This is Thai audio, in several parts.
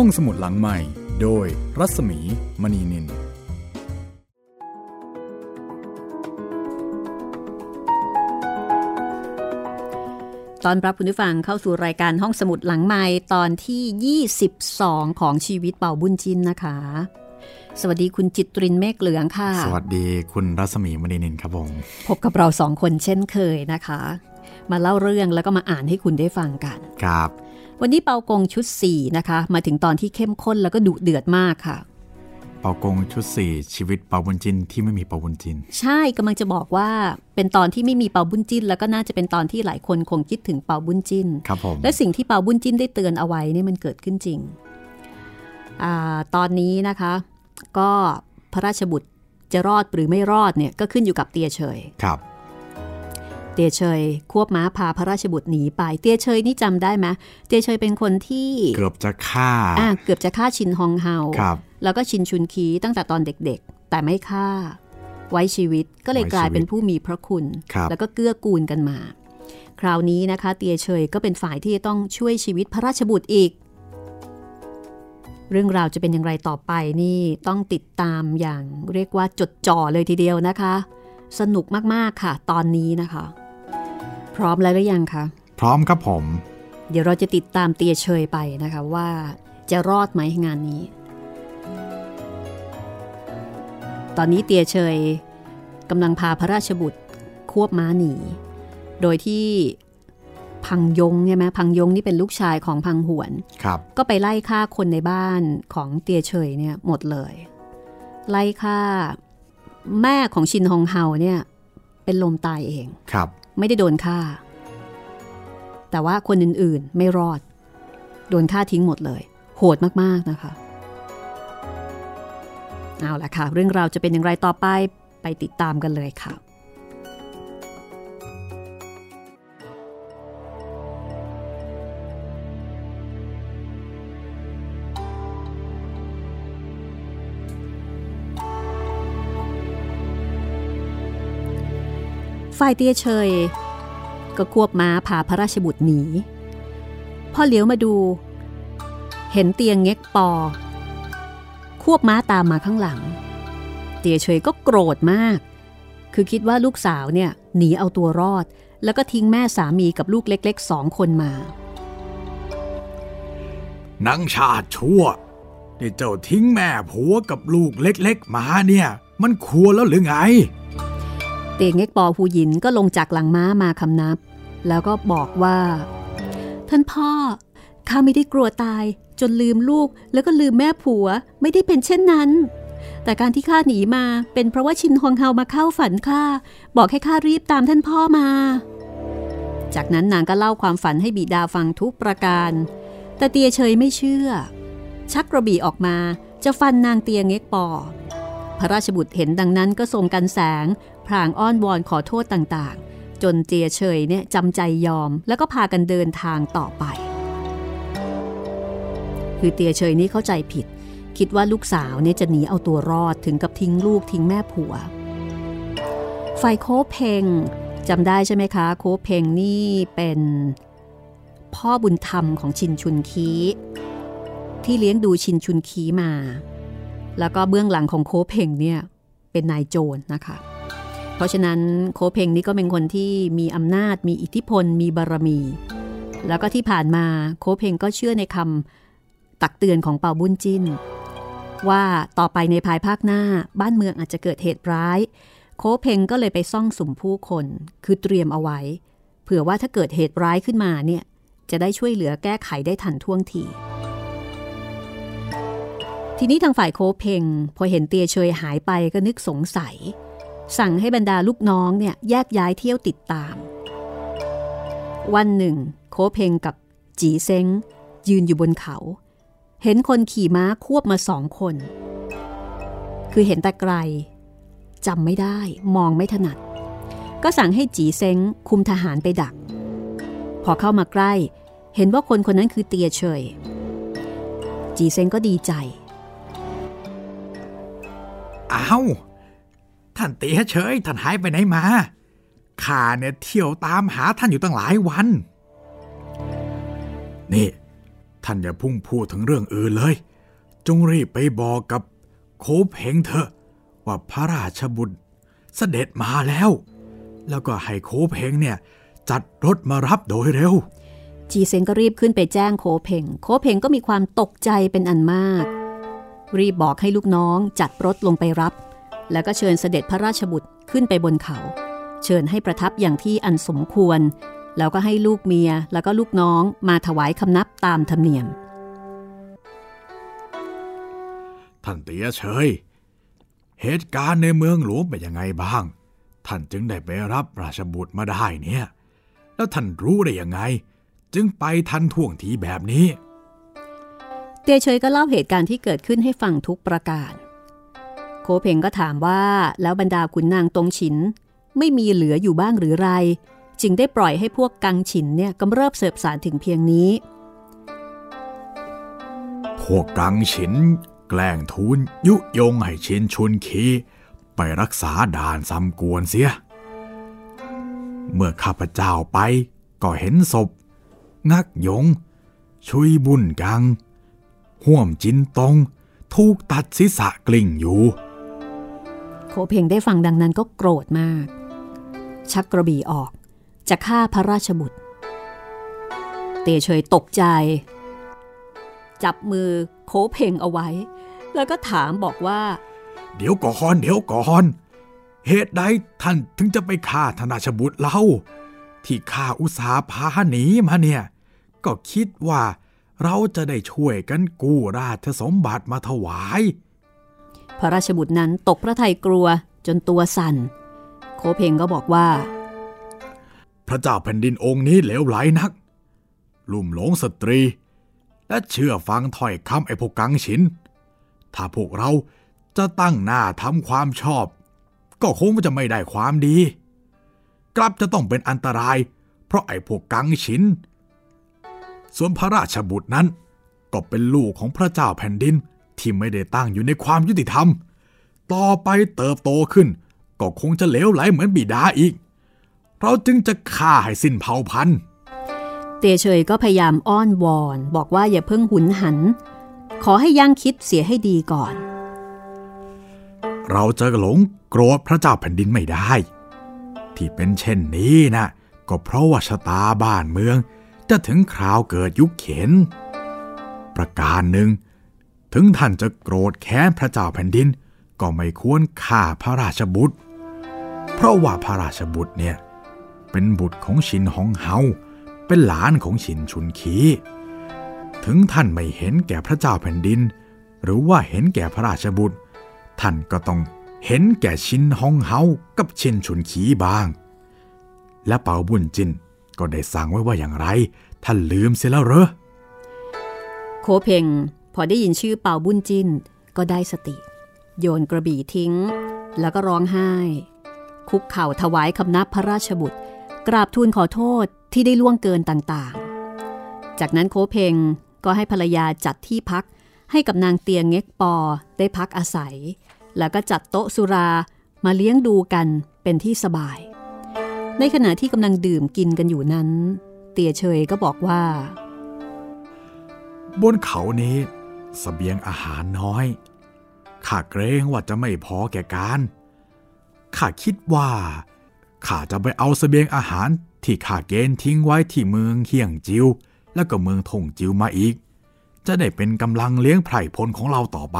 ห้องสมุดหลังใหม่ โดยรัศมีมณีนิน ตอนรับคุณผู้ฟังเข้าสู่รายการห้องสมุดหลังใหม่ตอนที่ 22 ของชีวิตเป่าบุญจินนะคะ สวัสดีคุณจิตรินเมฆเหลืองค่ะ สวัสดีคุณรัศมีมณีนินครับผม พบกับเราสองคนเช่นเคยนะคะ มาเล่าเรื่องแล้วก็มาอ่านให้คุณได้ฟังกัน ครับ วันนี้เปากงชุด 4 นะคะ มาถึงตอนที่เข้มข้นแล้วก็ดุเดือดมากค่ะ เปากงชุดสี่ชีวิตเปาบุญจินที่ไม่มีเปาบุญจิน ใช่กำลังจะบอกว่าเป็นตอนที่ไม่มีเปาบุญจิน แล้วก็น่าจะเป็นตอนที่หลายคนคงคิดถึงเปาบุญจินครับผมและสิ่งที่เปาบุญจินได้เตือนเอาไว้เนี่ยมันเกิดขึ้นจริงอาตอนนี้นะคะ ก็พระราชบุตรจะรอดหรือไม่รอดเนี่ยก็ขึ้นอยู่กับเตียเฉยครับ เตียเฉยควบม้าพาพระราชบุตรหนีไป เตียเฉยนี่จำได้ไหมเตียเฉยเป็นคนที่เกือบจะฆ่าอะเกือบจะฆ่าชินฮองเฮาครับแล้วก็ชินชุนคีตั้งแต่ตอนเด็กๆ แต่ไม่ฆ่า ไว้ชีวิตก็เลยไว้ชีวิตกลายเป็นผู้มีพระคุณครับแล้วก็เกื้อกูลกันมา คราวนี้นะคะ เตียเฉยก็เป็นฝ่ายที่จะต้องช่วยชีวิตพระราชบุตรอีก เรื่องราวจะเป็นอย่างไรต่อไปนี่ต้องติดตามอย่างเรียกว่าจดจ่อเลยทีเดียวนะคะ สนุกมากๆค่ะ ตอนนี้นะคะ พร้อมแล้วหรือยังคะ พร้อมครับผม เดี๋ยวเราจะติดตามเตียเชยไปนะคะว่าจะรอดไหมงานนี้ ตอนนี้เตียเชยกำลังพาพระราชบุตรควบม้าหนี โดยที่พังยงใช่ไหมพังยงนี่เป็นลูกชายของพังหวนครับ ก็ไปไล่ฆ่าคนในบ้านของเตียเฉยเนี่ยหมดเลย ไล่ฆ่าแม่ของชินฮองเฮาเนี่ยเป็นลมตายเองครับ ไม่ได้โดนฆ่า แต่ว่าคนอื่นๆไม่รอด โดนฆ่าทิ้งหมดเลย โหดมากๆนะคะเอาละค่ะ เรื่องราวจะเป็นอย่างไรต่อไปไปติดตามกันเลยค่ะ ฝ่ายเตี้ยเชยก็ควบม้าพาพระราชบุตรหนีพอเหลียวมาดู เห็นเตียงเง็กปอ ควบม้าตามมาข้างหลัง เตียเฉยก็โกรธมาก คือคิดว่าลูกสาวเนี่ยหนีเอาตัวรอด แล้วก็ทิ้งแม่สามีกับลูกเล็กๆสองคนมานังชาติชั่วนี่เจ้าทิ้งแม่ผัวกับลูกเล็กๆมาเนี่ย มันควรแล้วหรือไง เตียงเง็กปอหูหยินก็ลงจากหลังม้ามาคำนับ แล้วก็บอกว่า ท่านพ่อข้าไม่ได้กลัวตาย จนลืมลูกแล้วก็ลืมแม่ผัวไม่ได้เป็นเช่นนั้น แต่การที่ข้าหนีมาเป็นเพราะว่าชินฮองเฮามาเข้าฝันข้าบอกให้ข้ารีบตามท่านพ่อมา จากนั้นนางก็เล่าความฝันให้บิดาฟังทุกประการ แต่เตียเฉยไม่เชื่อ ชักกระบี่ออกมาจะฟันนางเตียงเง็กปอพระราชบุตรเห็นดังนั้นก็ทรงกันแสง พรางอ้อนวอนขอโทษต่างๆ จนเจียเฉยเนี่ยจำใจยอมแล้วก็พากันเดินทางต่อไป คือเตียเฉยนี่เข้าใจผิด คิดว่าลูกสาวเนี่ยจะหนีเอาตัวรอดถึงกับทิ้งลูกทิ้งแม่ผัว ฝ่ายโคเพงจำได้ใช่ไหมคะ โคเพงนี่เป็นพ่อบุญธรรมของชินชุนคีที่เลี้ยงดูชินชุนคีมา แล้วก็เบื้องหลังของโคเพงเนี่ยเป็นนายโจรนะคะ เพราะฉะนั้นโคเพงนี่ก็เป็นคนที่มีอำนาจมีอิทธิพล มีบารมี แล้วก็ที่ผ่านมาโคเพงก็เชื่อในคำตักเตือนของเปาบุญจินว่าต่อไปในภายภาคหน้าบ้านเมืองอาจจะเกิดเหตุร้าย โคเพงก็เลยไปซ่องสุมผู้คน คือเตรียมเอาไว้ เผื่อว่าถ้าเกิดเหตุร้ายขึ้นมาเนี่ยจะได้ช่วยเหลือแก้ไขได้ทันท่วงที ทีนี้ทางฝ่ายโคเพงพอเห็นเตียเชยหายไปก็นึกสงสัย สั่งให้บรรดาลูกน้องเนี่ยแยกย้ายเที่ยวติดตาม วันหนึ่ง โคเพงกับจีเซ้งยืนอยู่บนเขา เห็นคนขี่ม้าควบมาสองคน คือเห็นแต่ไกลจำไม่ได้มองไม่ถนัด ก็สั่งให้จีเซ้งคุมทหารไปดัก พอเข้ามาใกล้ เห็นว่าคนคนนั้นคือเตียเฉย จีเซ้งก็ดีใจ อ้าว ท่านเตียเฉยท่านหายไปไหนมาข้าเนี่ยเที่ยวตามหาท่านอยู่ตั้งหลายวัน นี่ท่านอย่าพุ่งพูดถึงเรื่องอื่นเลย จงรีบไปบอกกับโคเพงเถอะว่าพระราชบุตรเสด็จมาแล้ว แล้วก็ให้โคเพงเนี่ยจัดรถมารับโดยเร็ว จีเซงก็รีบขึ้นไปแจ้งโคเพงโคเพงก็มีความตกใจเป็นอันมาก รีบบอกให้ลูกน้องจัดรถลงไปรับ แล้วก็เชิญเสด็จพระราชบุตรขึ้นไปบนเขา เชิญให้ประทับอย่างที่อันสมควร แล้วก็ให้ลูกเมียแล้วก็ลูกน้องมาถวายคำนับตามธรรมเนียม ท่านเตียเฉย เหตุการณ์ในเมืองหลวงเป็นยังไงบ้าง ท่านจึงได้ไปรับราชบุตรมาได้เนี่ย แล้วท่านรู้ได้ยังไง จึงไปทันท่วงทีแบบนี้ เตียเฉยก็เล่าเหตุการณ์ที่เกิดขึ้นให้ฟังทุกประการ โคเพงก็ถามว่าแล้วบรรดาขุนนางตรงฉิน ไม่มีเหลืออยู่บ้างหรือไร จึงได้ปล่อยให้พวกกังฉินเนี่ยกำเริบเสบสารถึงเพียงนี้ พวกกังฉิน แกล้งทูลยุยงให้ชินชุนคี ไปรักษาด่านซ้ำกวนเสีย เมื่อข้าพเจ้าไปก็เห็นศพ งักยง ชุยบุญกัง ห่วมจินตงถูกตัดศีรษะกลิ่งอยู่ เพงได้ฟังดังนั้นก็โกรธมาก ชักกระบี่ออกจะฆ่าพระราชบุตร เตเฉยตกใจ จับมือโคเพงเอาไว้ แล้วก็ถามบอกว่า เดี๋ยวก่อนเดี๋ยวก่อน เหตุใดท่านถึงจะไปฆ่าธนาชบุตรเล่า ที่ข้าอุตสาพาหนีมาเนี่ย ก็คิดว่าเราจะได้ช่วยกันกู้ราชสมบัติมาถวาย พระราชบุตรนั้นตกพระทัยกลัวจนตัวสั่น โคเพงก็บอกว่า พระเจ้าแผ่นดินองค์นี้เหลวไหลนัก ลุ่มหลงสตรี และเชื่อฟังถ้อยคำไอ้พวกกังฉิน ถ้าพวกเราจะตั้งหน้าทำความชอบ ก็คงจะไม่ได้ความดี กลับจะต้องเป็นอันตราย เพราะไอ้พวกกังฉิน ส่วนพระราชบุตรนั้นก็เป็นลูกของพระเจ้าแผ่นดิน ที่ไม่ได้ตั้งอยู่ในความยุติธรรม ต่อไปเติบโตขึ้น ก็คงจะเหลวไหลเหมือนบิดาอีก เราจึงจะฆ่าให้สิ้นเผ่าพันธุ์เตเฉยก็พยายามอ้อนวอน บอกว่าอย่าเพิ่งหุนหัน ขอให้ยังคิดเสียให้ดีก่อน เราจะหลงโกรธพระเจ้าแผ่นดินไม่ได้ ที่เป็นเช่นนี้นะก็เพราะว่าชะตาบ้านเมือง จะถึงคราวเกิดยุคเข็น ประการหนึ่ง ถึงท่านจะโกรธแค้นพระเจ้าแผ่นดิน ก็ไม่ควรฆ่าพระราชบุตร เพราะว่าพระราชบุตรเนี่ยเป็นบุตรของชินฮองเฮาเป็นหลานของชินชุนคีถึงท่านไม่เห็นแก่พระเจ้าแผ่นดิน หรือว่าเห็นแก่พระราชบุตร ท่านก็ต้องเห็นแก่ชินฮองเฮากับชินชุนขีบ้าง และเปาบุญจินก็ได้สั่งไว้ว่าอย่างไร ท่านลืมเสียแล้วเหรอโคเพง พอได้ยินชื่อเป่าบุญจินก็ได้สติ โยนกระบี่ทิ้ง แล้วก็ร้องไห้ คุกเข่าถวายคำนับพระราชบุตร กราบทูลขอโทษที่ได้ล่วงเกินต่างๆ จากนั้นโคเพงก็ให้ภรรยาจัดที่พักให้กับนางเตียงเง็กปอได้พักอาศัย แล้วก็จัดโต๊ะสุรามาเลี้ยงดูกันเป็นที่สบาย ในขณะที่กำลังดื่มกินกันอยู่นั้น เตียเฉยก็บอกว่า บนเขานี้ สเสบียงอาหารน้อย ข้าเกรงว่าจะไม่พอแก่การ ข้าคิดว่าข้าจะไปเอาสเสบียงอาหารที่ข้าเกณฑ์ทิ้งไว้ที่เมืองเฮียงจิว แล้วก็เมืองทงจิวมาอีก จะได้เป็นกำลังเลี้ยงไพร่พลของเราต่อไป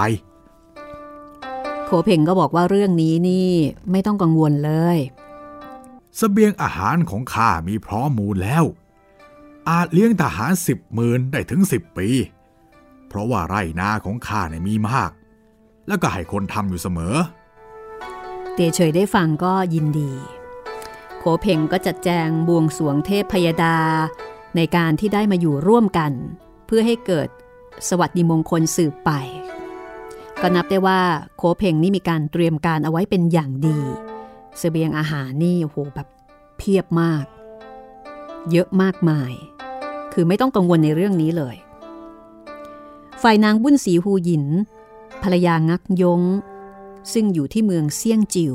โคเพงก็บอกว่าเรื่องนี้นี่ไม่ต้องกังวลเลยสเสบียงอาหารของข้ามีพร้อมมูลแล้ว อาจเลี้ยงทหารสิบหมื่นได้ถึงสิบปีเพ ราะว่าไร่นาของข้าเนี่ยมีมาก แล้วก็ให้คนทำอยู่เสมอ เตียเฉยได้ฟังก็ยินดีโคเพงก็จัดแจงบวงสวงเทพพยดา ในการที่ได้มาอยู่ร่วมกัน เพื่อให้เกิดสวัสดิมงคลสืบไป ก็นับได้ว่าโคเพงนี่มีการเตรียมการเอาไว้เป็นอย่างดีเสบียงอาหารนี่โหแบบเพียบมาก เยอะมากมาย คือไม่ต้องกังวลในเรื่องนี้เลย ฝ่ายนางบุญสีฮูหยิน ภรรยางักยง ซึ่งอยู่ที่เมืองเซี่ยงจิว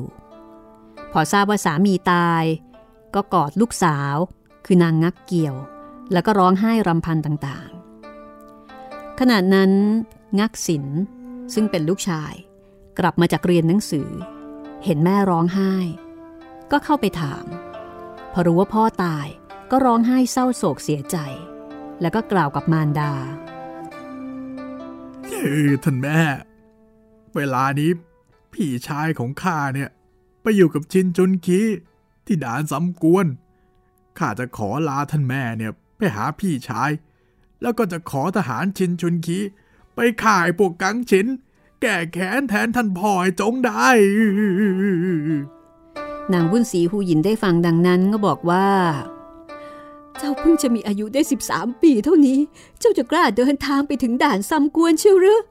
พอทราบว่าสามีตาย ก็กอดลูกสาว คือนางงักเกี่ยว แล้วก็ร้องไห้รำพันต่างๆ ขณะนั้นงักศิลซึ่งเป็นลูกชาย กลับมาจากเรียนหนังสือ เห็นแม่ร้องไห้ ก็เข้าไปถาม พอรู้ว่าพ่อตายก็ร้องไห้เศร้าโศกเสียใจ แล้วก็กล่าวกับมารดา ท่านแม่ เวลานี้พี่ชายของข้าเนี่ย ไปอยู่กับชินจุนคีที่ด่านสำกวนข้าจะขอลาท่านแม่เนี่ยไปหาพี่ชาย แล้วก็จะขอทหารชินชุนคีไปข่ายพวกกังฉิน แก่แขนแทนท่านพ่อจงได้ นางบุญศรีหูหยินได้ฟังดังนั้นก็บอกว่า เจ้าเพิ่งจะมีอายุได้ 13 ปีเท่านี้ เจ้าจะกล้าเดินทางไปถึงด่านซ้ำกวนเชียวหรือ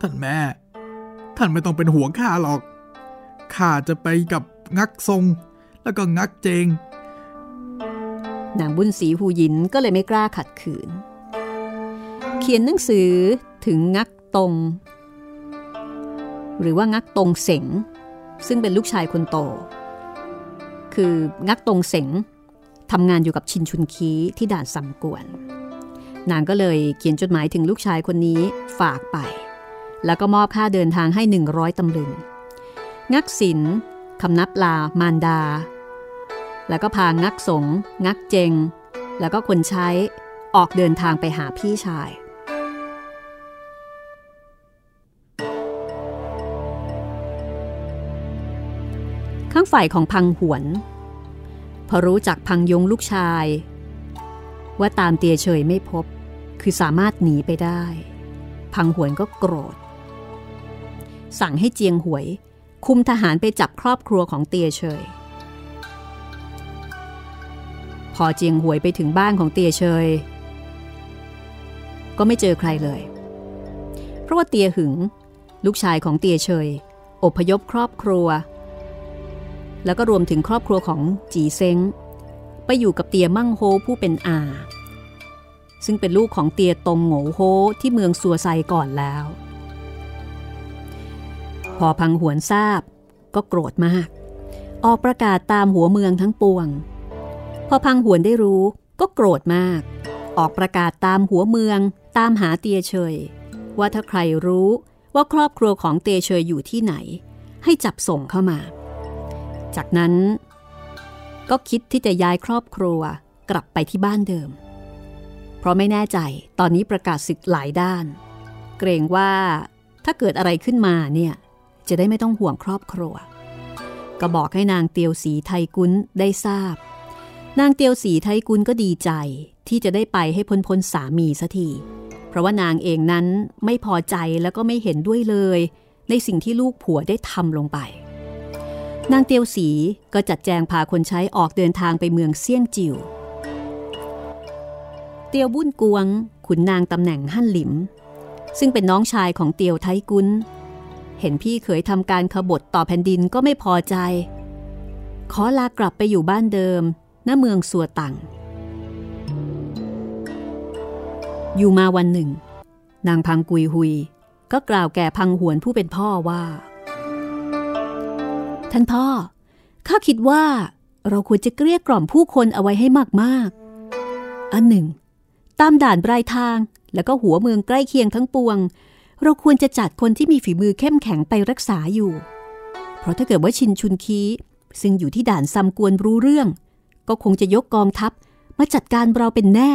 ท่านแม่ ท่านไม่ต้องเป็นห่วงข้าหรอก ข้าจะไปกับงักทรง แล้วก็งักเจง นางบุญศรีหูยินก็เลยไม่กล้าขัดขืน เขียนหนังสือถึงงักตรง หรือว่างักตรงเสงซึ่งเป็นลูกชายคนโต คืองักตรงเสง ทำงานอยู่กับชินชุนคีที่ด่านสัมกวน นางก็เลยเขียนจดหมายถึงลูกชายคนนี้ฝากไป แล้วก็มอบค่าเดินทางให้ 100ตำลึง งักศิลคำนับลามารดา แล้วก็พางักสง งักเจง แล้วก็คนใช้ออกเดินทางไปหาพี่ชายข้างฝ่ายของพังหวน พอรู้จักพังยงลูกชาย ว่าตามเตียเฉยไม่พบ คือสามารถหนีไปได้ พังหวนก็โกรธ สั่งให้เจียงหวย คุมทหารไปจับครอบครัวของเตียเฉย พอเจียงหวยไปถึงบ้านของเตียเชยก็ไม่เจอใครเลย เพราะว่าเตียหึง ลูกชายของเตียเชยอพยพครอบครัว แล้วก็รวมถึงครอบครัวของจีเซ้ง ไปอยู่กับเตียมั่งโฮผู้เป็นอา ซึ่งเป็นลูกของเตียตงโงโฮที่เมืองสัวไซก่อนแล้ว พอพังหวนทราบก็โกรธมาก ออกประกาศตามหัวเมืองทั้งปวง พอพังหวนได้รู้ก็โกรธมาก ออกประกาศตามหัวเมืองตามหาเตียเฉย ว่าถ้าใครรู้ว่าครอบครัวของเตียเฉยอยู่ที่ไหน ให้จับส่งเข้ามา จากนั้น ก็คิดที่จะย้ายครอบครัวกลับไปที่บ้านเดิม เพราะไม่แน่ใจตอนนี้ประกาศศึกหลายด้าน เกรงว่าถ้าเกิดอะไรขึ้นมาเนี่ย จะได้ไม่ต้องห่วงครอบครัว ก็บอกให้นางเตียวสีไทยกุนได้ทราบ นางเตียวสีไทยกุลก็ดีใจที่จะได้ไปให้พ้นพ้นสามีสัทีเพราะว่านางเองนั้นไม่พอใจแล้วก็ไม่เห็นด้วยเลย ในสิ่งที่ลูกผัวได้ทำลงไป นางเตียวสีก็จัดแจงพาคนใช้ออกเดินทางไปเมืองเซี่ยงจิว เตียวบุ้นกวง ขุนนางตำแหน่งหั่นหลิม ซึ่งเป็นน้องชายของเตียวไทกุลเห็นพี่เคยทำการขบฏต่อแผ่นดินก็ไม่พอใจ ขอลากลับไปอยู่บ้านเดิม ณ เมืองสัวตัง อยู่มาวันหนึ่ง นางพังกุยหุย ก็กล่าวแก่พังหวนผู้เป็นพ่อว่า ท่านพ่อ ข้าคิดว่าเราควรจะเกลี้ยกล่อมผู้คนเอาไว้ให้มากๆ อันหนึ่ง ตามด่านปลายทางแล้วก็หัวเมืองใกล้เคียงทั้งปวง เราควรจะจัดคนที่มีฝีมือเข้มแข็งไปรักษาอยู่ เพราะถ้าเกิดว่าชินชุนคีซึ่งอยู่ที่ด่านซัมกวนรู้เรื่อง ก็คงจะยกกองทัพมาจัดการเราเป็นแน่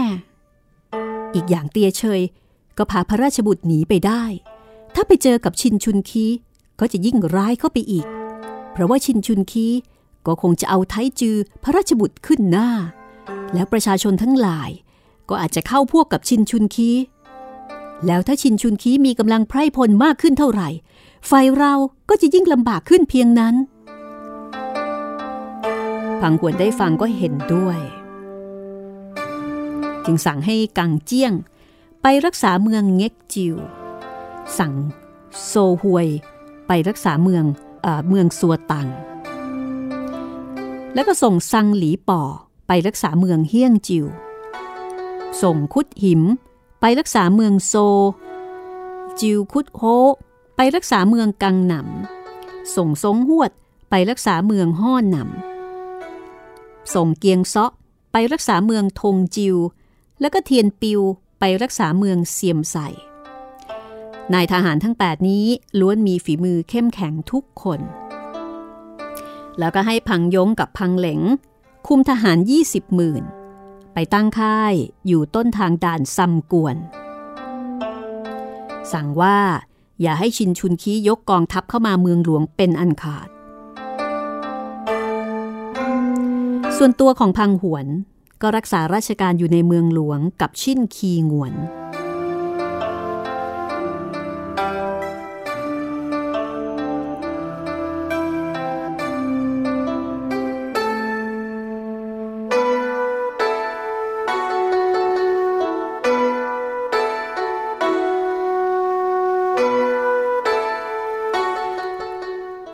อีกอย่างเตียเชยก็พาพระราชบุตรหนีไปได้ ถ้าไปเจอกับชินชุนคีก็จะยิ่งร้ายเข้าไปอีก ราะว่าชินชุนคีก็คงจะเอาไทจือพระราชบุตรขึ้นหน้า แล้วประชาชนทั้งหลาย ก็อาจจะเข้าพวกกับชินชุนคีแล้วถ้าชินชุนคีมีกำลังไพร่พลมากขึ้นเท่าไหร่ฝ่ายเราก็จะยิ่งลำบากขึ้นเพียงนั้น พังหวนได้ฟังก็เห็นด้วย จึงสั่งให้กังเจี้ยง ไปรักษาเมืองเง็กจิว สั่งโซฮวย ไปรักษาเมือง เมืองซัวตัง แล้วก็ส่งซังหลีป่อไปรักษาเมืองเฮียงจิว ส่งคุดหิมไปรักษาเมืองโซ จิวคุดโฮไปรักษาเมืองกังหนำส่งซงหวดไปรักษาเมืองห้อนหนำส่งเกียงเซาะไปรักษาเมืองทงจิว แล้วก็เทียนปิวไปรักษาเมืองเซียมใส่ นายทหารทั้ง 8 นี้ล้วนมีฝีมือเข้มแข็งทุกคน แล้วก็ให้พังยงกับพังเหลง คุมทหาร 20หมื่นไปตั้งค่ายอยู่ต้นทางด่านซัมกวน สั่งว่าอย่าให้ชินชุนคียกกองทัพเข้ามาเมืองหลวงเป็นอันขาด ส่วนตัวของพังหวนก็รักษาราชการอยู่ในเมืองหลวงกับชินคีงวน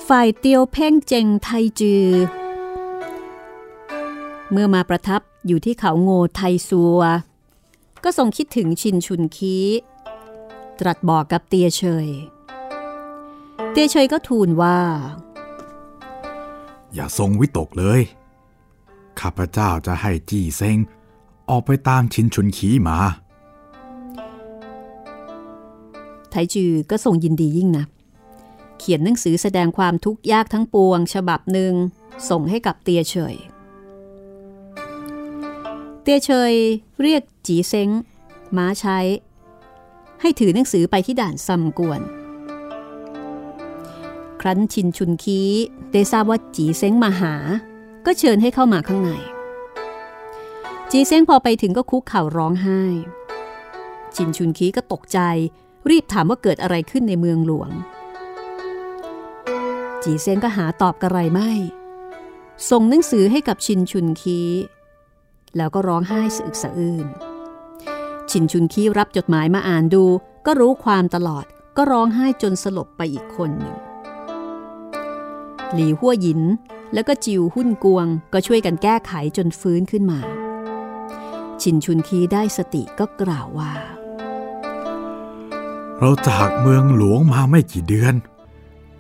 ฝ่ายเตียวเพ่งเจงไทจือเมื่อมาประทับอยู่ที่เขาโงไทซัว ก็ทรงคิดถึงชินชุนคีตรัสบอกกับเตียเฉย เตียเฉยก็ทูลว่า อย่าทรงวิตกเลย ข้าพเจ้าจะให้จี้เซงออกไปตามชินชุนขีมา ไทจือก็ทรงยินดียิ่งนะ เขียนหนังสือแสดงความทุกข์ยากทั้งปวง ฉบับหนึ่ง ส่งให้กับเตียเฉย เตียเฉยเรียกจีเซ้งม้าใช้ ให้ถือหนังสือไปที่ด่านซัมกวน ครั้นชินชุนคีได้ทราบว่าจีเซ้งมาหา ก็เชิญให้เข้ามาข้างใน จีเซ้งพอไปถึงก็คุกเข่าร้องไห้ ชินชุนคีก็ตกใจรีบถามว่าเกิดอะไรขึ้นในเมืองหลวง จีเซงก็หาตอบกระไรไม่ ส่งหนังสือให้กับชินชุนคีแล้วก็ร้องไห้สึกสะอื้นชินชุนคีรับจดหมายมาอ่านดู ก็รู้ความตลอดก็ร้องไห้จนสลบไปอีกคนหนึ่งหลีหัวหยินแล้วก็จิวหุ่นกวง ก็ช่วยกันแก้ไขจนฟื้นขึ้นมา ชินชุนคีได้สติก็กล่าวว่า เราจากเมืองหลวงมาไม่กี่เดือน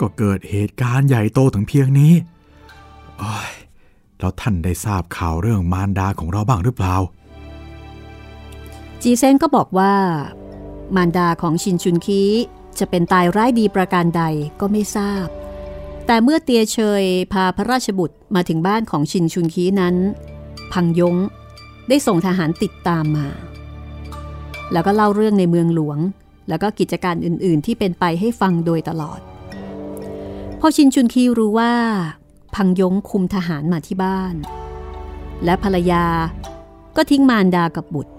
ก็เกิดเหตุการณ์ใหญ่โตถึงเพียงนี้โอ้ยแล้วท่านได้ทราบข่าวเรื่องมารดาของเราบ้างหรือเปล่า จีเซนก็บอกว่า มารดาของชินชุนคีจะเป็นตายร้ายดีประการใดก็ไม่ทราบ แต่เมื่อเตียเชยพาพระราชบุตรมาถึงบ้านของชินชุนคีนั้น พังยงได้ส่งทหารติดตามมา แล้วก็เล่าเรื่องในเมืองหลวง แล้วก็กิจการอื่น ๆ ที่เป็นไปให้ฟังโดยตลอด อชินชุนคีรู้ว่า พังยงคุมทหารมาที่บ้าน และภรรยาก็ทิ้งมารดากับบุตร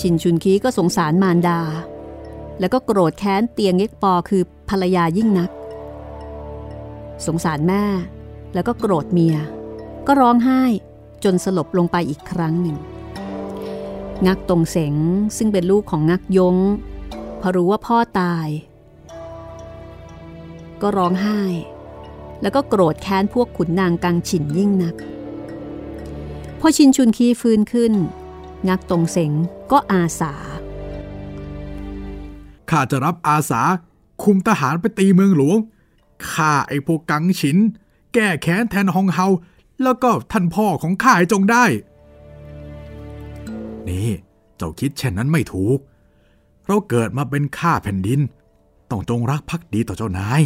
ชินชุนคีก็สงสารมารดา แล้วก็โกรธแค้นเตียงเง็กปอคือภรรยายิ่งนัก สงสารแม่ แล้วก็โกรธเมีย ก็ร้องไห้จนสลบลงไปอีกครั้งหนึ่ง งักตรงเสงซึ่งเป็นลูกของงักยงพอรู้ว่าพ่อตาย ก็ร้องไห้ แล้วก็โกรธแค้นพวกขุนนางกังฉินยิ่งนัก พอชินชุนคีฟื้นขึ้น งักตรงเสงก็อาสา ข้าจะรับอาสาคุมทหารไปตีเมืองหลวงข้าไอ้พวกกังฉิน แก้แค้นแทนฮองเฮาแล้วก็ท่านพ่อของข้าจงได้ นี่เจ้าคิดเช่นนั้นไม่ถูก เราเกิดมาเป็นข้าแผ่นดิน ต้องจงรักภักดีต่อเจ้านาย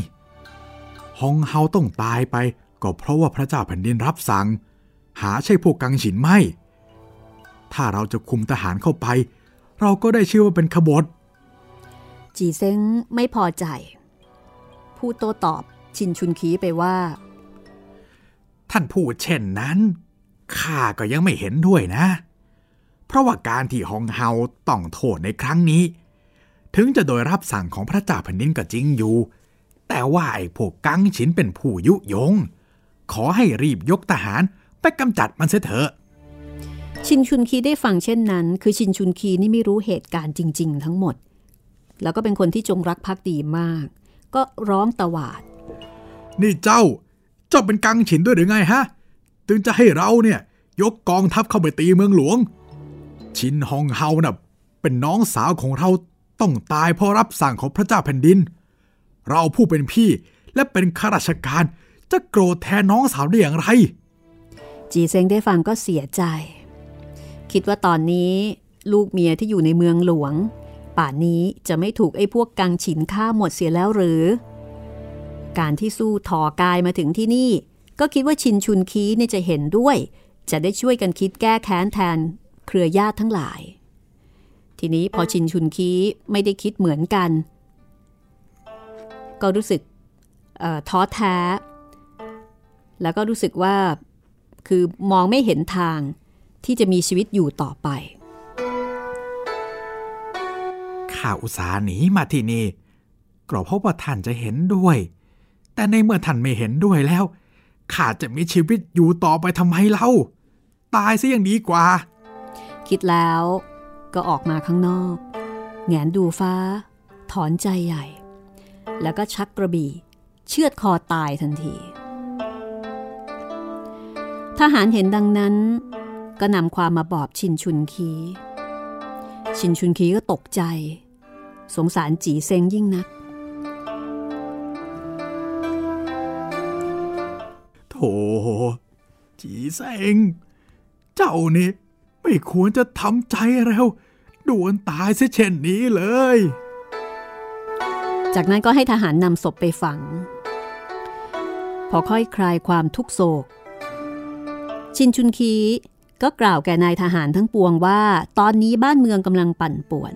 องเฮาต้องตายไป ก็เพราะว่าพระเจ้าแผ่นดินรับสั่ง หาใช่พวกกังฉินไม่ ถ้าเราจะคุมทหารเข้าไป เราก็ได้ชื่อว่าเป็นขบฏ จีเซ้งไม่พอใจ ผู้โตตอบชินชุนคีไปว่า ท่านพูดเช่นนั้นข้าก็ยังไม่เห็นด้วยนะ เพราะว่าการที่ฮองเฮาต้องโทษในครั้งนี้ ถึงจะโดยรับสั่งของพระเจ้าแผ่นดินก็จริงอยู่ แต่ว่าไอ้พวกกังฉินเป็นผู้ยุยง ขอให้รีบยกทหารไปกำจัดมันเสียเถอะ ชินชุนคีได้ฟังเช่นนั้น คือชินชุนคีนี่ไม่รู้เหตุการณ์จริง ๆ ทั้งหมด แล้วก็เป็นคนที่จงรักภักดีมาก ก็ร้องตวาด นี่เจ้า เจ้าเป็นกังฉินด้วยหรือไงฮะ ถึงจะให้เราเนี่ยยกกองทัพเข้าไปตีเมืองหลวง ชินฮองเฮานะ่ะเป็นน้องสาวของเราต้องตายเพราะรับสั่งของพระเจ้าแผ่นดิน เราผู้เป็นพี่และเป็นข้าราชการ จะโกรธแทนน้องสาวได้อย่างไร จีเซงได้ฟังก็เสียใจ คิดว่าตอนนี้ลูกเมียที่อยู่ในเมืองหลวง ป่านนี้จะไม่ถูกไอ้พวกกังฉินฆ่าหมดเสียแล้วหรือ การที่สู้ถอกายมาถึงที่นี่ ก็คิดว่าชินชุนคีเนี่ยจะเห็นด้วย จะได้ช่วยกันคิดแก้แค้นแทนเครือญาติทั้งหลาย ทีนี้พอชินชุนคีไม่ได้คิดเหมือนกัน ก็รู้สึกท้อแท้ แล้วก็รู้สึกว่าคือมองไม่เห็นทางที่จะมีชีวิตอยู่ต่อไปข้าอุตส่าห์หนีมาที่นี่ก็เพราะว่าท่านจะเห็นด้วย แต่ในเมื่อท่านไม่เห็นด้วยแล้ว ข้าจะมีชีวิตอยู่ต่อไปทำไมเล่า ตายซะยังดีกว่า คิดแล้วก็ออกมาข้างนอก แงนดูฟ้า ถอนใจใหญ่ แล้วก็ชักกระบี่ เชือดคอตายทันที ทหารเห็นดังนั้น ก็นำความมาบอบชินชุนคี ชินชุนคีก็ตกใจ สงสารจีเซงยิ่งนัก โถจีเซง เจ้านี่ไม่ควรจะทำใจแล้วด่วนตายเสียเช่นนี้เลย จากนั้นก็ให้ทหารนำศพไปฝัง พอค่อยคลายความทุกโศก ชินชุนคีก็กล่าวแก่นายทหารทั้งปวงว่า ตอนนี้บ้านเมืองกำลังปั่นป่วน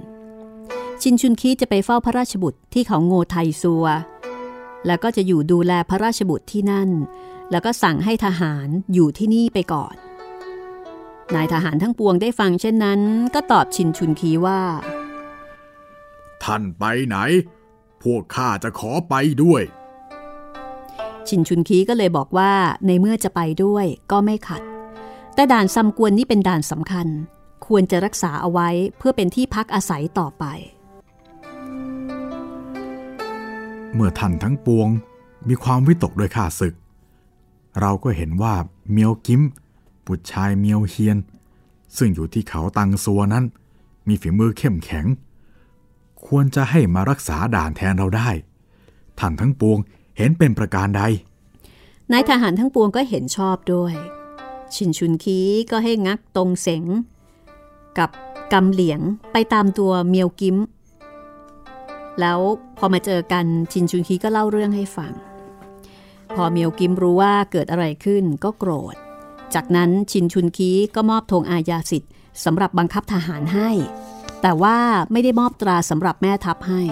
ชินชุนคีจะไปเฝ้าพระราชบุตรที่เขาโงไทซัว แล้วก็จะอยู่ดูแลพระราชบุตรที่นั่น แล้วก็สั่งให้ทหารอยู่ที่นี่ไปก่อน นายทหารทั้งปวงได้ฟังเช่นนั้น ก็ตอบชินชุนคีว่า ท่านไปไหน พวกข้าจะขอไปด้วย ชินชุนคีก็เลยบอกว่าในเมื่อจะไปด้วยก็ไม่ขัด แต่ด่านซัมกวนนี่เป็นด่านสำคัญ ควรจะรักษาเอาไว้เพื่อเป็นที่พักอาศัยต่อไป เมื่อท่านทั้งปวงมีความวิตกโดยข้าศึก เราก็เห็นว่าเมียวกิมบุตรชายเมียวเฮียน ซึ่งอยู่ที่เขาตังซัวนั้น มีฝีมือเข้มแข็ง ควรจะให้มารักษาด่านแทนเราได้ ท่านทั้งปวงเห็นเป็นประการใด นายทหารทั้งปวงก็เห็นชอบด้วย ชินชุนคีก็ให้งักตรงเสงกับกำเหลียงไปตามตัวเมียวกิม แล้วพอมาเจอกันชินชุนคีก็เล่าเรื่องให้ฟัง พอเมียวกิมรู้ว่าเกิดอะไรขึ้นก็โกรธ จากนั้นชินชุนคีก็มอบธงอาญาสิทธิ์สำหรับบังคับทหารให้ แต่ว่าไม่ได้มอบตราสำหรับแม่ทัพให้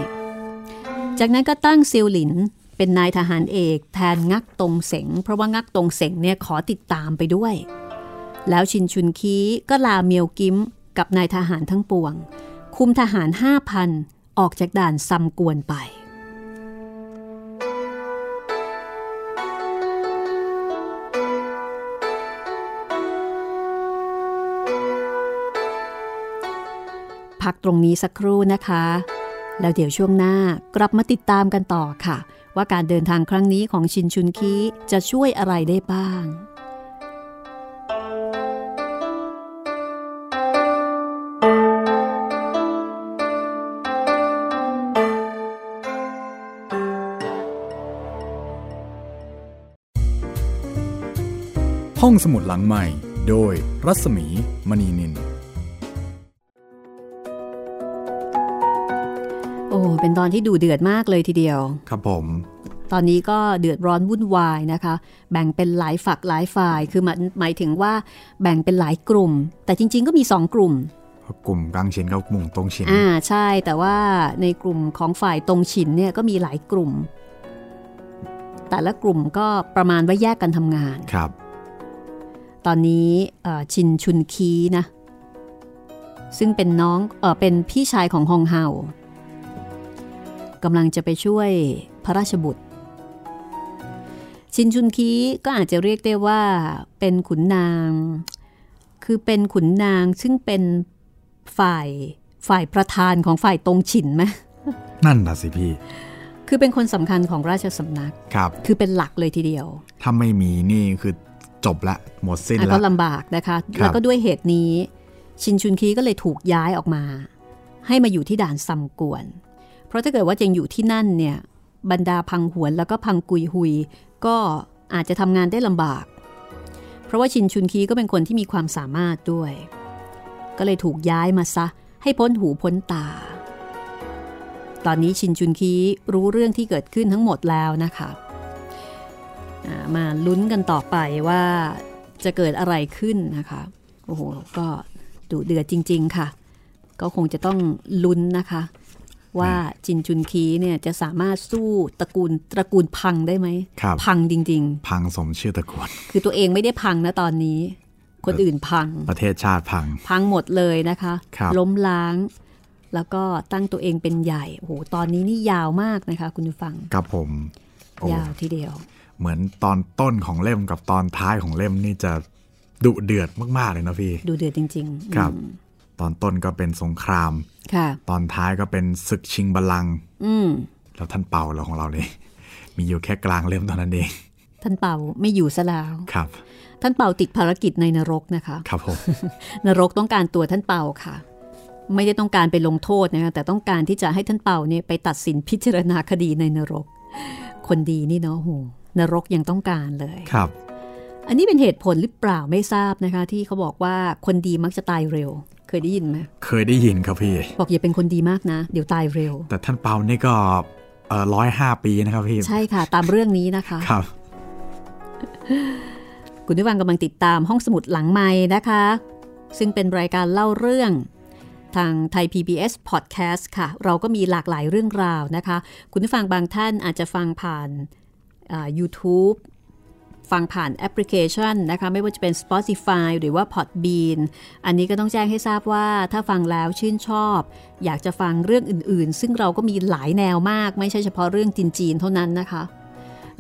จากนั้นก็ตั้งซิวหลินเป็นนายทหารเอกแทนงักตรงเสงเพราะว่างักตรงเสงเนี่ยขอติดตามไปด้วย แล้วชินชุนคีก็ลาเมียวกิมกับนายทหารทั้งปวง คุมทหารห้าพันออกจากด่านซำกวนไป พักตรงนี้สักครู่นะคะ แล้วเดี๋ยวช่วงหน้ากลับมาติดตามกันต่อค่ะ ว่าการเดินทางครั้งนี้ของชินชุนคีจะช่วยอะไรได้บ้างห้องสมุดหลังใหม่ โดยรัศมีมณีนิน เป็นตอนที่ดูเดือดมากเลยทีเดียว ครับผม ตอนนี้ก็เดือดร้อนวุ่นวายนะคะ แบ่งเป็นหลายฝักหลายฝ่าย คือมันหมายถึงว่าแบ่งเป็นหลายกลุ่ม แต่จริง ๆ ก็มีสองกลุ่ม กลุ่มกลางชินกับกลุ่มตรงชินอ่าใช่ แต่ว่าในกลุ่มของฝ่ายตรงฉินเนี่ยก็มีหลายกลุ่ม แต่ละกลุ่มก็ประมาณว่าแยกกันทำงาน ครับ ตอนนี้เอ่อชินชุนคีนะ ซึ่งเป็นน้องเออเป็นพี่ชายของฮองเฮา กำลังจะไปช่วยพระราชบุตร ชินชุนคีก็อาจจะเรียกได้ว่าเป็นขุนนาง คือเป็นขุนนางซึ่งเป็นฝ่ายฝ่ายประธานของฝ่ายตรงฉินไหมนั่นนะสิพี่ คือเป็นคนสำคัญของราชสำนักครับ คือเป็นหลักเลยทีเดียว ถ้าไม่มีนี่คือจบละหมดสิ้นอะละก็ลำบากนะคะครับแล้วก็ด้วยเหตุนี้ ชินชุนคีก็เลยถูกย้ายออกมา ให้มาอยู่ที่ด่านซัมกวนเพ ราะถ้าเกิดว่ายังอยู่ที่นั่นเนี่ยบรรดาพังหวนแล้วก็พังกุยหุย ก็อาจจะทำงานได้ลำบาก เพราะว่าชินชุนคีก็เป็นคนที่มีความสามารถด้วย ก็เลยถูกย้ายมาซะ ให้พ้นหูพ้นตา ตอนนี้ชินจุนคีรู้เรื่องที่เกิดขึ้นทั้งหมดแล้วนะคะมาลุ้นกันต่อไปว่าจะเกิดอะไรขึ้นนะคะ โอ้โห ก็ดุเดือดจริง ๆ ค่ะ ก็คงจะต้องลุ้นนะคะ ว่าจินจุนคีเนี่ยจะสามารถสู้ตระกูลตระกูลพังได้ไหม พังจริง ๆ พังสมชื่อตระกูล คือตัวเองไม่ได้พังนะตอนนี้ คนอื่นพัง ประเทศชาติพัง พังหมดเลยนะคะคล้มล้าง แล้วก็ตั้งตัวเองเป็นใหญ่ โอ้โห ตอนนี้นี่ยาวมากนะคะ คุณผู้ฟัง ครับผม ยาวทีเดียว เหมือนตอนต้นของเล่มกับตอนท้ายของเล่มนี่จะดุเดือดมากๆเลยนะพี่ ดุเดือดจริง ๆ ครับ ตอนต้นก็เป็นสงครามค่ะตอนท้ายก็เป็นศึกชิงบัลลังก์อืมแล้วท่านเป่าเราของเราเนี่ยมีอยู่แค่กลางเล่มตอนนั้นเอง ท่านเป่าไม่อยู่ซะแล้วครับ ท่านเป่าติดภารกิจในนรกนะคะ ครับผมนรกต้องการตัวท่านเป่าค่ะ ไม่ได้ต้องการไปลงโทษนะคะแต่ต้องการที่จะให้ท่านเป่าเนี่ยไปตัดสินพิจารณาคดีในนรก คนดีนี่เนาะโหนรกยังต้องการเลยครับอันนี้เป็นเหตุผลหรือเปล่าไม่ทราบนะคะ ที่เขาบอกว่าคนดีมักจะตายเร็ว เคยได้ยินไหมเคยได้ยินครับพี่ บอกอย่าเป็นคนดีมากนะ เดี๋ยวตายเร็ว แต่ท่านเปานี่ก็ร้อยห้าปีนะครับพี่ ใช่ค่ะ ตามเรื่องนี้นะคะ ครับ คุณผู้ฟังกำลังติดตามห้องสมุดหลังไม้นะคะ ซึ่งเป็นรายการเล่าเรื่องทางไทย PBS Podcast ค่ะ เราก็มีหลากหลายเรื่องราวนะคะ คุณผู้ฟังบางท่านอาจจะฟังผ่าน YouTube ฟังผ่านแอปพลิเคชันนะคะไม่ว่าจะเป็น Spotify หรือว่า Podbean อันนี้ก็ต้องแจ้งให้ทราบว่าถ้าฟังแล้วชื่นชอบ อยากจะฟังเรื่องอื่นๆ ซึ่งเราก็มีหลายแนวมาก ไม่ใช่เฉพาะเรื่องจีนๆเท่านั้นนะคะ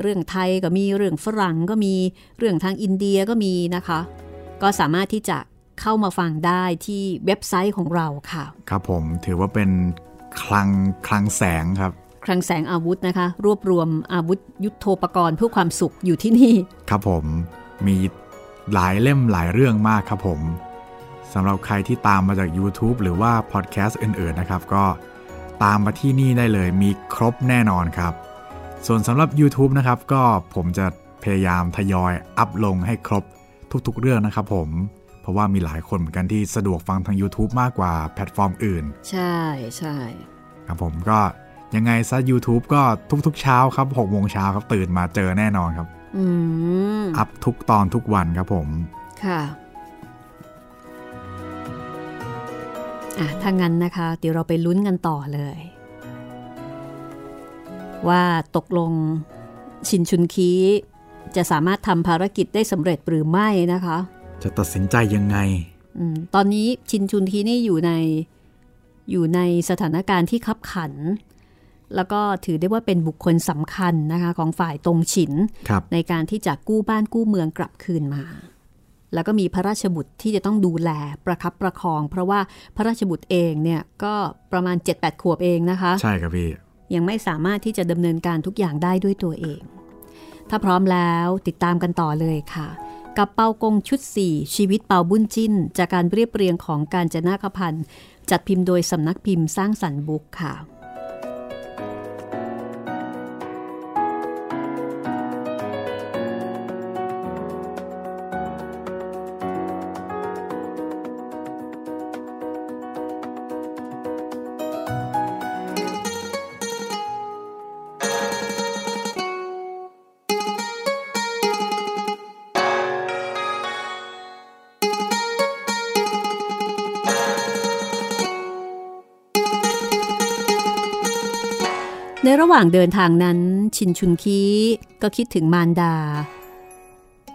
เรื่องไทยก็มีเรื่องฝรั่งก็มีเรื่องทางอินเดียก็มีนะคะ ก็สามารถที่จะเข้ามาฟังได้ที่เว็บไซต์ของเราค่ะ ครับผมถือว่าเป็นคลังคลังแสงครับ คลังแสงอาวุธนะคะ รวบรวมอาวุธยุโทโธปกรณ์เพื่อความสุขอยู่ที่นี่ ครับผมมีหลายเล่มหลายเรื่องมากครับผมสำหรับใครที่ตามมาจาก YouTube หรือว่าพอดแคสต์อื่นๆนะครับ ก็ตามมาที่นี่ได้เลยมีครบแน่นอนครับ ส่วนสำหรับ YouTube นะครับ ก็ผมจะพยายามทยอยอัพลงให้ครบทุกๆเรื่องนะครับผมเพราะว่ามีหลายคนเหมือนกันที่สะดวกฟังทาง YouTube มากกว่าแพลตฟอร์มอื่น ใช่ใช่ครับผมก็ ยังไงซะ YouTube ก็ทุกๆเช้าครับ6โมงเช้าครับตื่นมาเจอแน่นอนครับอืมอัพทุกตอนทุกวันครับผม ค่ะอะถ้างั้นนะคะ เดี๋ยวเราไปลุ้นกันต่อเลย ว่าตกลงชินชุนคีจะสามารถทำภารกิจได้สำเร็จหรือไม่นะคะ จะตัดสินใจยังไงอตอนนี้ชินชุนคีนี่อยู่ในอยู่ในสถานการณ์ที่คับขัน แล้วก็ถือได้ว่าเป็นบุคคลสำคัญนะคะของฝ่ายตรงฉิน ในการที่จะกู้บ้านกู้เมืองกลับคืนมา แล้วก็มีพระราชบุตรที่จะต้องดูแลประคับประคอง เพราะว่าพระราชบุตรเองเนี่ยก็ประมาณ 7-8 ขวบเองนะคะ ใช่ครับพี่ ยังไม่สามารถที่จะดำเนินการทุกอย่างได้ด้วยตัวเอง ถ้าพร้อมแล้วติดตามกันต่อเลยค่ะกับเปากงชุด 4 ชีวิตเปาบุญจิ้น จากการเรียบเรียงของการจนาคพันธ์จัดพิมพ์โดยสำนักพิมพ์สร้างสรรค์บุ๊กค่ะ ระหว่างเดินทางนั้นชินชุนคีก็คิดถึงมารดา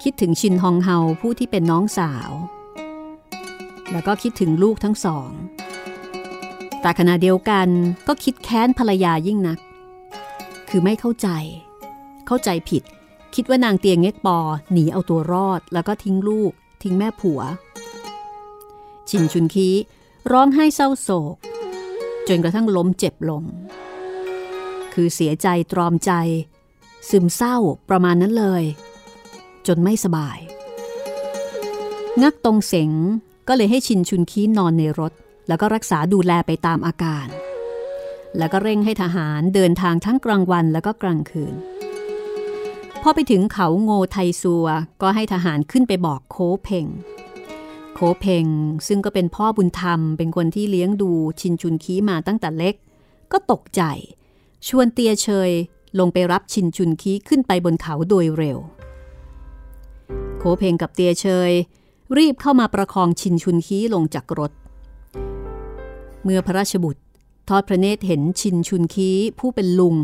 คิดถึงชินฮองเฮาผู้ที่เป็นน้องสาว แล้วก็คิดถึงลูกทั้งสอง แต่ขณะเดียวกันก็คิดแค้นภรรยายิ่งนัก คือไม่เข้าใจ เข้าใจผิด คิดว่านางเตียงเง็กปอหนีเอาตัวรอดแล้วก็ทิ้งลูก ทิ้งแม่ผัว ชินชุนคีร้องไห้เศร้าโศก จนกระทั่งล้มเจ็บลง คือเสียใจตรอมใจ ซึมเศร้าประมาณนั้นเลย จนไม่สบาย งักตรงเสงก็เลยให้ชินชุนคีนอนในรถ แล้วก็รักษาดูแลไปตามอาการ แล้วก็เร่งให้ทหารเดินทางทั้งกลางวันแล้วก็กลางคืนพอไปถึงเขาโงไทซัวก็ให้ทหารขึ้นไปบอกโคเพงโคเพงซึ่งก็เป็นพ่อบุญธรรมเป็นคนที่เลี้ยงดูชินชุนคีมาตั้งแต่เล็ก ก็ตกใจ ชวนเตียเชยลงไปรับชินชุนคีขึ้นไปบนเขาโดยเร็ว โคเพงกับเตียเชยรีบเข้ามาประคองชินชุนคีลงจากรถ เมื่อพระราชบุตรทอดพระเนตรเห็นชินชุนคีผู้เป็นลุง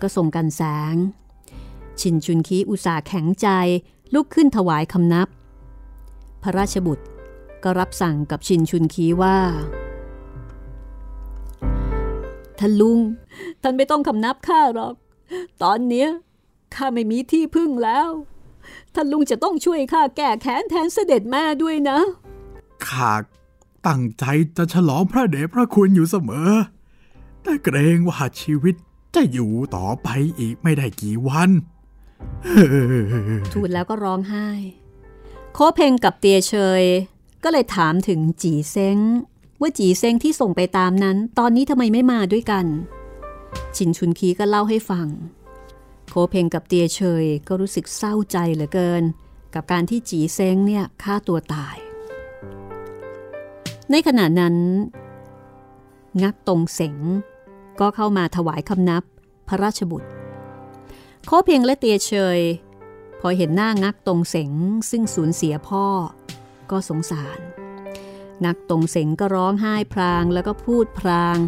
ก็ส่งกันแสง ชินชุนคีอุตส่าห์แข็งใจลุกขึ้นถวายคำนับ พระราชบุตรก็รับสั่งกับชินชุนคีว่า ท่านลุง ท่านไม่ต้องคำนับข้าหรอก ตอนเนี้ยข้าไม่มีที่พึ่งแล้ว ท่านลุงจะต้องช่วยข้าแก้แค้นแทนเสด็จแม่ด้วยนะ ข้าตั้งใจจะฉลองพระเดชพระคุณอยู่เสมอ แต่เกรงว่าชีวิตจะอยู่ต่อไปอีกไม่ได้กี่วันทูลแล้วก็ร้องไห้ โคเพงกับเตียเชย ก็เลยถามถึงจีเซ้ง ว่าจีเซ้งที่ส่งไปตามนั้น ตอนนี้ทำไมไม่มาด้วยกัน ชินชุนคีก็เล่าให้ฟัง โคเพงกับเตียเชยก็รู้สึกเศร้าใจเหลือเกิน กับการที่จีเซ้งเนี่ยฆ่าตัวตาย ในขณะนั้น งักตรงเสงก็เข้ามาถวายคำนับพระราชบุตร โคเพียงและเตียเชยพอเห็นหน้างักตรงเสงซึ่งสูญเสียพ่อ ก็สงสาร งักตรงเสงก็ร้องไห้พรางแล้วก็พูดพราง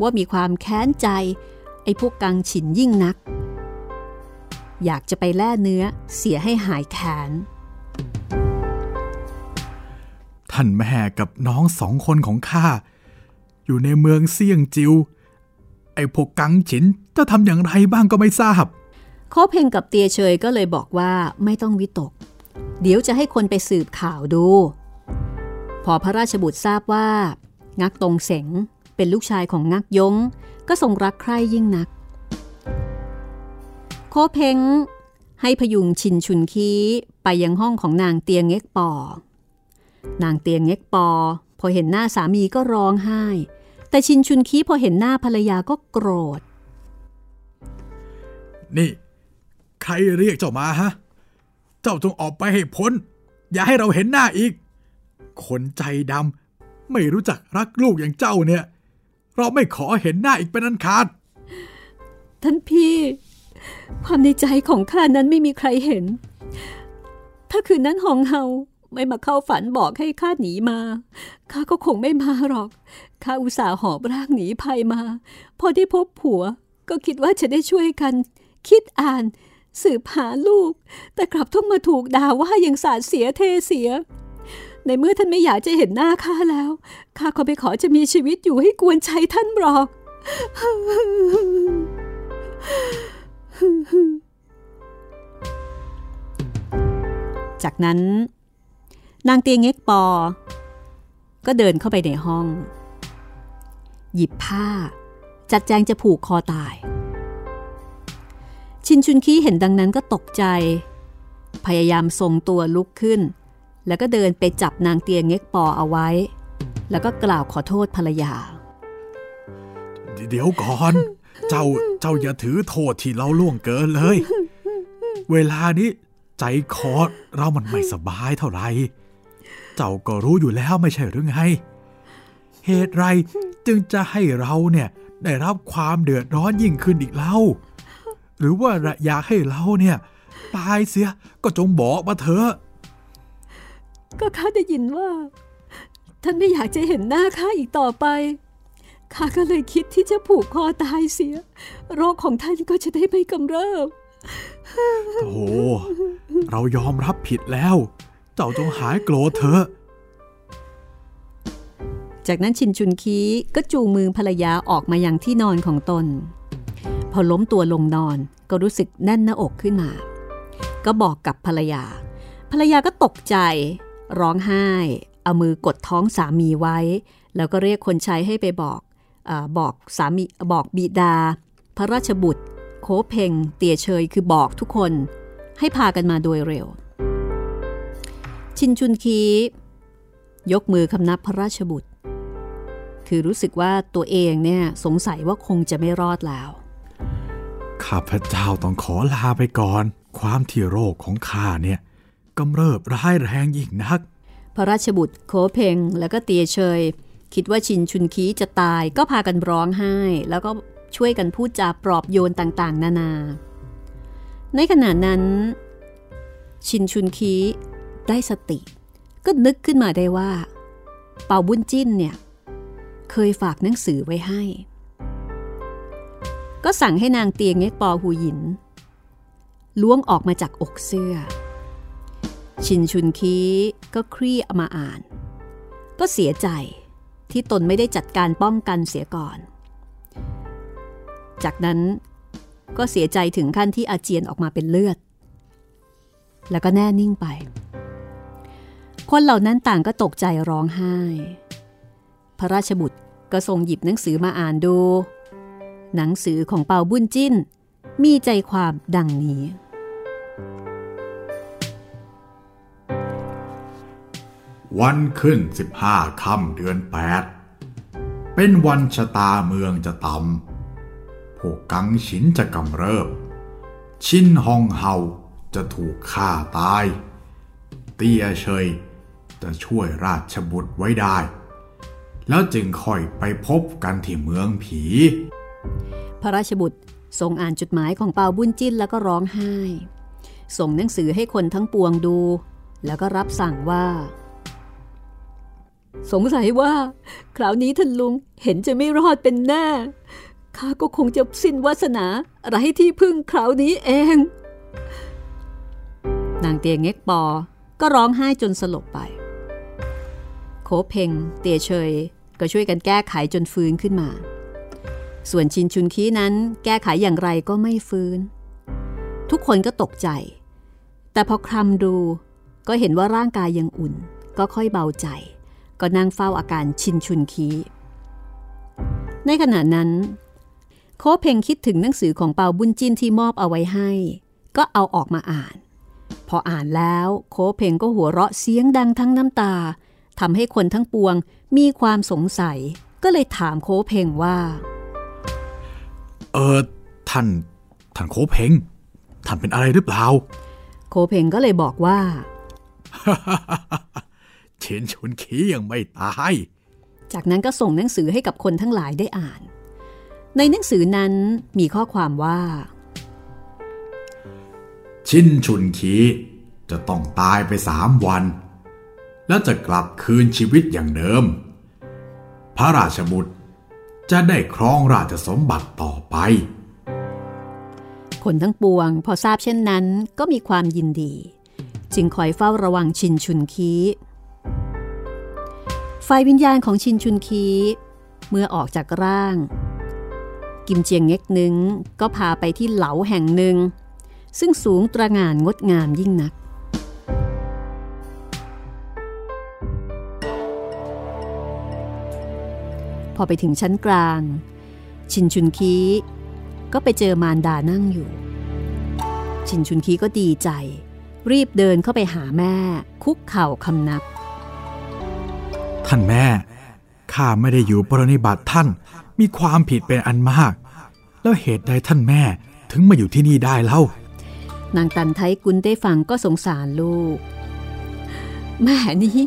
ว่ามีความแค้นใจ ไอ้พวกกังฉินยิ่งนัก อยากจะไปแล่เนื้อเสียให้หายแค้นท่านแม่กับน้องสองคนของข้า อยู่ในเมืองเซี่ยงจิว ไอ้พวกกังฉินจะทำอย่างไรบ้างก็ไม่ทราบโคเพงกับเตียเชยก็เลยบอกว่าไม่ต้องวิตก เดี๋ยวจะให้คนไปสืบข่าวดู พอพระราชบุตรทราบว่า งักตรงเสงเป็นลูกชายของงักยงก็ทรงรักใคร่ยิ่งนัก โคเพงให้พยุงชินชุนคีไปยังห้องของนางเตียงเง็กปอ นางเตียงเง็กปอ พอเห็นหน้าสามีก็ร้องไห้ แต่ชินชุนคีพอเห็นหน้าภรรยาก็โกรธ นี่ ใครเรียกเจ้ามาฮะ เจ้าจงออกไปให้พ้น อย่าให้เราเห็นหน้าอีก คนใจดำไม่รู้จักรักลูกอย่างเจ้าเนี่ย เราไม่ขอเห็นหน้าอีกเป็นอันขาด ท่านพี่ ความในใจของข้านั้นไม่มีใครเห็น ถ้าคืนนั้นหองเฮาไม่มาเข้าฝันบอกให้ข้าหนีมา ข้าก็คงไม่มาหรอก ข้าอุตส่าห์หอบร่างหนีภัยมา พอได้พบผัว ก็คิดว่าจะได้ช่วยกัน คิดอ่าน สืบหาลูก แต่กลับต้องมาถูกด่าว่าอย่างสาดเสียเทเสีย ในเมื่อท่านไม่อยากจะเห็นหน้าข้าแล้ว ข้าก็ไปขอจะมีชีวิตอยู่ให้กวนใจท่านหรอกจากนั้น นางเตียงเง็กปอ ก็เดินเข้าไปในห้อง หยิบผ้า จัดแจงจะผูกคอตาย ชินชุนคีเห็นดังนั้นก็ตกใจ พยายามทรงตัวลุกขึ้น แล้วก็เดินไปจับนางเตียงเง็กปอเอาไว้ แล้วก็กล่าวขอโทษภรรยา เดี๋ยวก่อน เจ้าเจ้าอย่าถือโทษที่เราล่วงเกินเลย เวลานี้ใจคอเรามันไม่สบายเท่าไหร่ เจ้าก็รู้อยู่แล้วไม่ใช่หรือไง เหตุไรจึงจะให้เราเนี่ยได้รับความเดือดร้อนยิ่งขึ้นอีกเล่า หรือว่าอยากให้เราเนี่ย ตายเสียก็จงบอกมาเถอะ ก็ข้าได้ยินว่า ท่านไม่อยากจะเห็นหน้าข้าอีกต่อไปข้าก็เลยคิดที่จะผูกคอตายเสีย โรคของท่านก็จะได้ไม่กำเริบโอ้เรายอมรับผิดแล้ว เจ้าจงหายโกรธเถอะจากนั้นชินชุนคีก็จูงมือภรรยาออกมาอย่างที่นอนของตน พอล้มตัวลงนอนก็รู้สึกแน่นหน้าอกขึ้นมา ก็บอกกับภรรยา ภรรยาก็ตกใจ ร้องไห้ เอามือกดท้องสามีไว้ แล้วก็เรียกคนใช้ให้ไปบอกอบอกสามีบอกบิดา พระราชบุตร โคเพงเตียเชยคือบอกทุกคนให้พากันมาโดยเร็ว ชินชุนคียกมือคำนับพระราชบุตร คือรู้สึกว่าตัวเองเนี่ยสงสัยว่าคงจะไม่รอดแล้ว ข้าพเจ้าต้องขอลาไปก่อน ความที่โรคของข้าเนี่ย กำเริบร้ายแรงยิ่งนัก พระราชบุตรโคเพงแล้วก็เตียเชย คิดว่าชินชุนคีจะตายก็พากันร้องไห้ แล้วก็ช่วยกันพูดจาปลอบโยนต่างๆ นานา ในขณะนั้น ชินชุนคีได้สติ ก็นึกขึ้นมาได้ว่า เป่าบุญจิ้นเนี่ยเคยฝากหนังสือไว้ให้ ก็สั่งให้นางเตียงเง็กปอหูหยินล้วงออกมาจากอกเสื้อ ชินชุนคีก็คลี่เอามาอ่าน ก็เสียใจที่ตนไม่ได้จัดการป้องกันเสียก่อน จากนั้นก็เสียใจถึงขั้นที่อาเจียนออกมาเป็นเลือด แล้วก็แน่นิ่งไป คนเหล่านั้นต่างก็ตกใจร้องไห้ พระราชบุตรก็ทรงหยิบหนังสือมาอ่านดู หนังสือของเปาบุญจิ้น มีใจความดังนี้ วันขึ้นสิบห้าค่ำเดือนแปดเป็นวันชะตาเมืองจะต่ำพวกกังฉินจะกำเริบ ชินฮองเฮาจะถูกฆ่าตาย เตียเชยจะช่วยราชบุตรไว้ได้ แล้วจึงค่อยไปพบกันที่เมืองผี พระราชบุตรทรงอ่านจดหมายของเปาบุญจิ้นแล้วก็ร้องไห้ ส่งหนังสือให้คนทั้งปวงดู แล้วก็รับสั่งว่า สงสัยว่า คราวนี้ท่านลุงเห็นจะไม่รอดเป็นแน่ ข้าก็คงจะสิ้นวาสนาไร้ที่พึ่งคราวนี้เอง นางเตียงเง็กปอ ก็ร้องไห้จนสลบไป โคเพงเตียเชยก็ช่วยกันแก้ไขจนฟื้นขึ้นมา ส่วนชินชุนคีนั้นแก้ไขอย่างไรก็ไม่ฟื้น ทุกคนก็ตกใจ แต่พอคลำดูก็เห็นว่าร่างกายยังอุ่น ก็ค่อยเบาใจ ก็นั่งเฝ้าอาการชินชุนคี ในขณะนั้น โคเพงคิดถึงหนังสือของเปาบุญจินที่มอบเอาไว้ให้ ก็เอาออกมาอ่าน พออ่านแล้วโคเพงก็หัวเราะเสียงดังทั้งน้ำตาทำให้คนทั้งปวงมีความสงสัย ก็เลยถามโคเพงว่า เออท่านท่านโคเพงท่านเป็นอะไรหรือเปล่า โคเพงก็เลยบอกว่า เชนชุนขียังไม่ตาย จากนั้นก็ส่งหนังสือให้กับคนทั้งหลายได้อ่าน ในหนังสือนั้นมีข้อความว่า ชินชุนขีจะต้องตายไปสามวัน แล้วจะกลับคืนชีวิตอย่างเดิม พระราชบุตรจะได้ครองราชสมบัติต่อไป คนทั้งปวงพอทราบเช่นนั้นก็มีความยินดี จึงคอยเฝ้าระวังชินชุนคี ไฟวิญญาณของชินชุนคี เมื่อออกจากร่าง กิมเจียงเง็กนึงก็พาไปที่เหลาแห่งหนึ่ง ซึ่งสูงตระหง่านงดงามยิ่งนัก พอไปถึงชั้นกลาง ชินชุนคีก็ไปเจอมารดานั่งอยู่ ชินชุนคีก็ดีใจ รีบเดินเข้าไปหาแม่ คุกเข่าคำนับ ท่านแม่ ข้าไม่ได้อยู่ปรนิบัติท่าน มีความผิดเป็นอันมาก แล้วเหตุใดท่านแม่ถึงมาอยู่ที่นี่ได้เล่า นางตันไทกุลได้ฟังก็สงสารลูก แม่นี้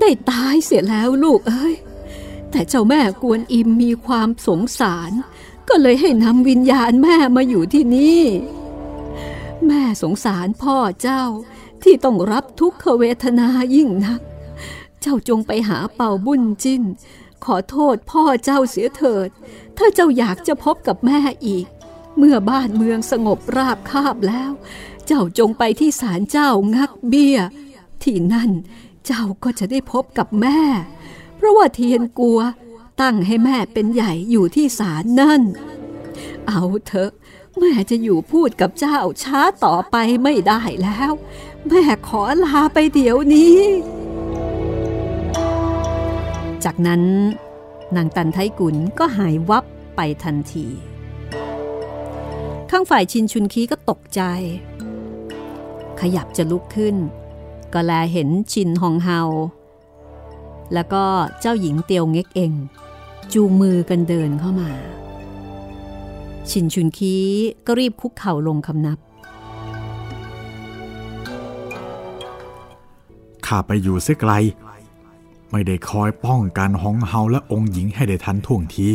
ได้ตายเสียแล้วลูกเอ้ย แต่เจ้าแม่กวนอิมมีความสงสาร ก็เลยให้นำวิญญาณแม่มาอยู่ที่นี่ แม่สงสารพ่อเจ้าที่ต้องรับทุกขเวทนายิ่งนัก จ้าจงไปหาเป่าบุญจิ้น ขอโทษพ่อเจ้าเสียเถิด ถ้าเจ้าอยากจะพบกับแม่อีก เมื่อบ้านเมืองสงบราบคาบแล้ว เจ้าจงไปที่ศาลเจ้างักเบี้ย ที่นั่นเจ้าก็จะได้พบกับแม่ เพราะว่าเทียนกลัวตั้งให้แม่เป็นใหญ่อยู่ที่ศาลนั่น เอาเถอะ แม่จะอยู่พูดกับเจ้าช้าต่อไปไม่ได้แล้ว แม่ขอลาไปเดี๋ยวนี้ จากนั้นนางตันไทกุลก็หายวับไปทันที ข้างฝ่ายชินชุนคีก็ตกใจ ขยับจะลุกขึ้น ก็แลเห็นชินฮองเฮา แล้วก็เจ้าหญิงเตียวเง็กเองจูงมือกันเดินเข้ามา ชินชุนคีก็รีบคุกเข่าลงคำนับ ข้าไปอยู่เสียไกล ไม่ได้คอยป้องกันหองเฮาและองค์หญิงให้ได้ทันท่วงที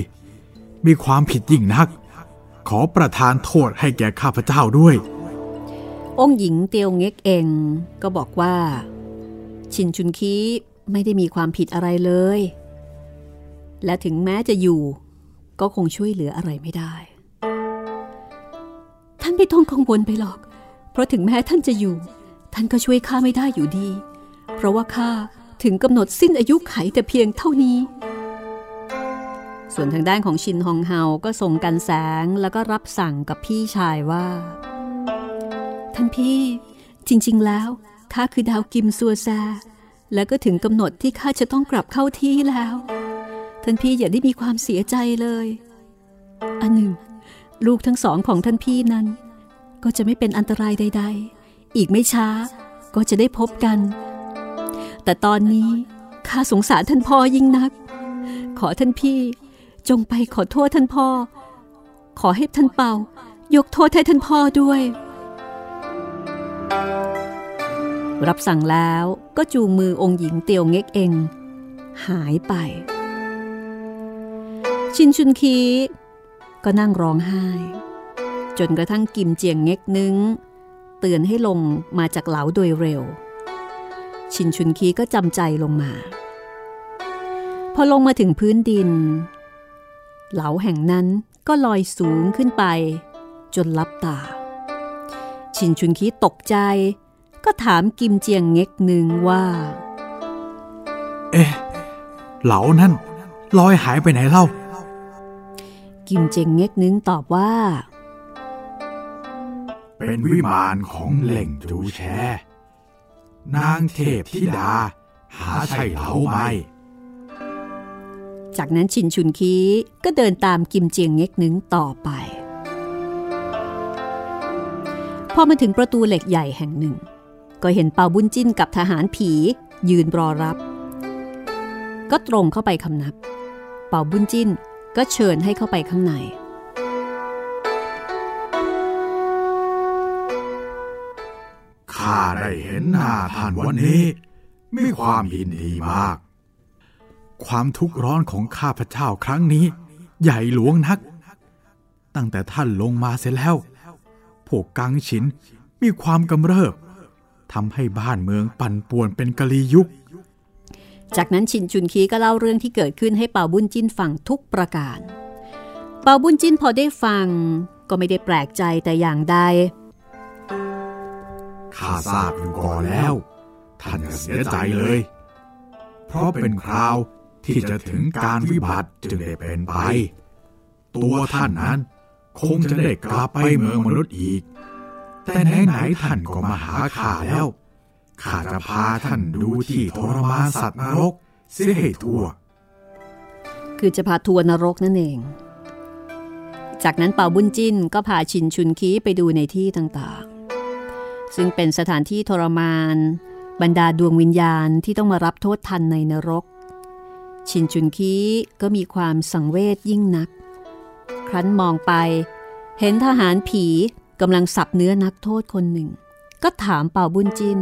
มีความผิดยิ่งนัก ขอประทานโทษให้แก่ข้าพเจ้าด้วย องค์หญิงเตียวเง็กเองก็บอกว่า ชินชุนคีไม่ได้มีความผิดอะไรเลย และถึงแม้จะอยู่ก็คงช่วยเหลืออะไรไม่ได้ ท่านไม่ต้องกังวลไปหรอก เพราะถึงแม้ท่านจะอยู่ ท่านก็ช่วยข้าไม่ได้อยู่ดี เพราะว่าข้า ถึงกำหนดสิ้นอายุไขแต่เพียงเท่านี้ ส่วนทางด้านของชินฮองเฮาก็ส่งกันแสงแล้วก็รับสั่งกับพี่ชายว่า ท่านพี่จริง ๆ แล้วข้าคือดาวกิมซัวแซแล้วก็ถึงกำหนดที่ข้าจะต้องกลับเข้าที่แล้ว ท่านพี่อย่าได้มีความเสียใจเลย อันหนึ่ง ลูกทั้งสองของท่านพี่นั้น ก็จะไม่เป็นอันตรายใด ๆ อีกไม่ช้าก็จะได้พบกัน แต่ตอนนี้ข้าสงสารท่านพ่อยิ่งนัก ขอท่านพี่จงไปขอโทษท่านพ่อ ขอให้ท่านเป่า ยกโทษให้ท่านพ่อด้วย รับสั่งแล้วก็จูงมือองค์หญิงเตียวเง็กเองหายไป ชินชุนคีก็นั่งร้องไห้ จนกระทั่งกิมเจียงเง็กนึง เตือนให้ลงมาจากเหลาโดยเร็ว ชินชุนคีก็จำใจลงมา พอลงมาถึงพื้นดิน เหลาแห่งนั้นก็ลอยสูงขึ้นไป จนลับตา ชินชุนคีตกใจ ก็ถามกิมเจียงเง็กหนึ่งว่า เอ๊ะเหลานั่นลอยหายไปไหนเล่า กิมเจียงเง็กนึงตอบว่า เป็นวิมานของเหล่งจูแช นางเทพธิดา หาใช่เหลาไหม จากนั้นชินชุนคีก็เดินตามกิมเจียงเง็กนึงต่อไป พอมาถึงประตูเหล็กใหญ่แห่งหนึ่ง ก็เห็นเปาบุญจิ้นกับทหารผียืนรอรับ ก็ตรงเข้าไปคำนับ เปาบุญจิ้นก็เชิญให้เข้าไปข้างใน ข้าได้เห็นหน้าท่านวันนี้ มีความยินดีมาก ความทุกข์ร้อนของข้าพเจ้าครั้งนี้ ใหญ่หลวงนัก ตั้งแต่ท่านลงมาเสร็จแล้ว พวกกังฉินมีความกำเริบทำให้บ้านเมืองปั่นป่วนเป็นกะลียุค จากนั้นชินชุนคีก็เล่าเรื่องที่เกิดขึ้นให้เปาบุญจิ้นฟังทุกประการ เปาบุญจิ้นพอได้ฟัง ก็ไม่ได้แปลกใจแต่อย่างใด ข้าทราบอยู่ก่อนแล้ว ท่านก็เสียใจเลย เพราะเป็นคราวที่จะถึงการวิบัติจึงได้เป็นไป ตัวท่านนั้น คงจะได้กลับไปเมืองมนุษย์อีก แต่ไหนๆท่านก็มาหาข้าแล้ว ข้าจะพาท่านดูที่ทรมานสัตว์นรกเสียให้ทั่ว คือจะพาทัวร์นรกนั่นเอง จากนั้นเป่าบุญจิ้นก็พาชินชุนคีไปดูในที่ต่าง ซึ่งเป็นสถานที่ทรมาน บรรดาดวงวิญญาณที่ต้องมารับโทษทันในนรก ชินชุนคีก็มีความสังเวชยิ่งนัก ครั้นมองไป เห็นทหารผีกำลังสับเนื้อนักโทษคนหนึ่ง ก็ถามเป่าบุญจิน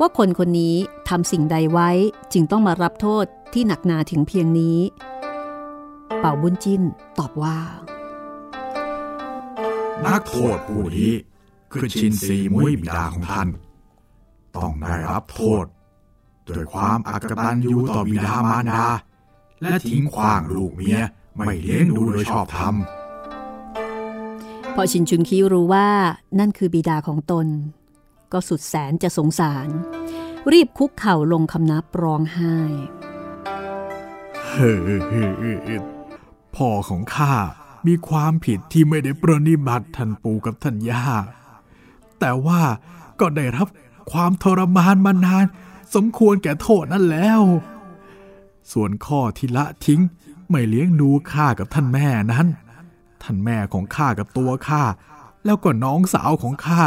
ว่าคนคนนี้ทำสิ่งใดไว้จึงต้องมารับโทษที่หนักหนาถึงเพียงนี้ เป่าบุญจินตอบว่า นักโทษผู้นี้ คือชินซีมุ้ยบิดาของท่าน ต้องได้รับโทษด้วยความอากตันยูต่อบิดามารดา และทิ้งขว้างลูกเมียไม่เลี้ยงดูโดยชอบธรรมพอชินชุนคีรู้ว่านั่นคือบิดาของตน ก็สุดแสนจะสงสาร รีบคุกเข่าลงคำนับร้องไห้เฮ้อพ่อของข้ามีความผิดที่ไม่ได้ประนิบัติท่านปู่กับท่านย่า แต่ว่าก็ได้รับความทรมานมานาน สมควรแก่โทษนั่นแล้ว ส่วนข้อที่ละทิ้งไม่เลี้ยงดูข้ากับท่านแม่นั้น ท่านแม่ของข้ากับตัวข้าแล้วก็น้องสาวของข้า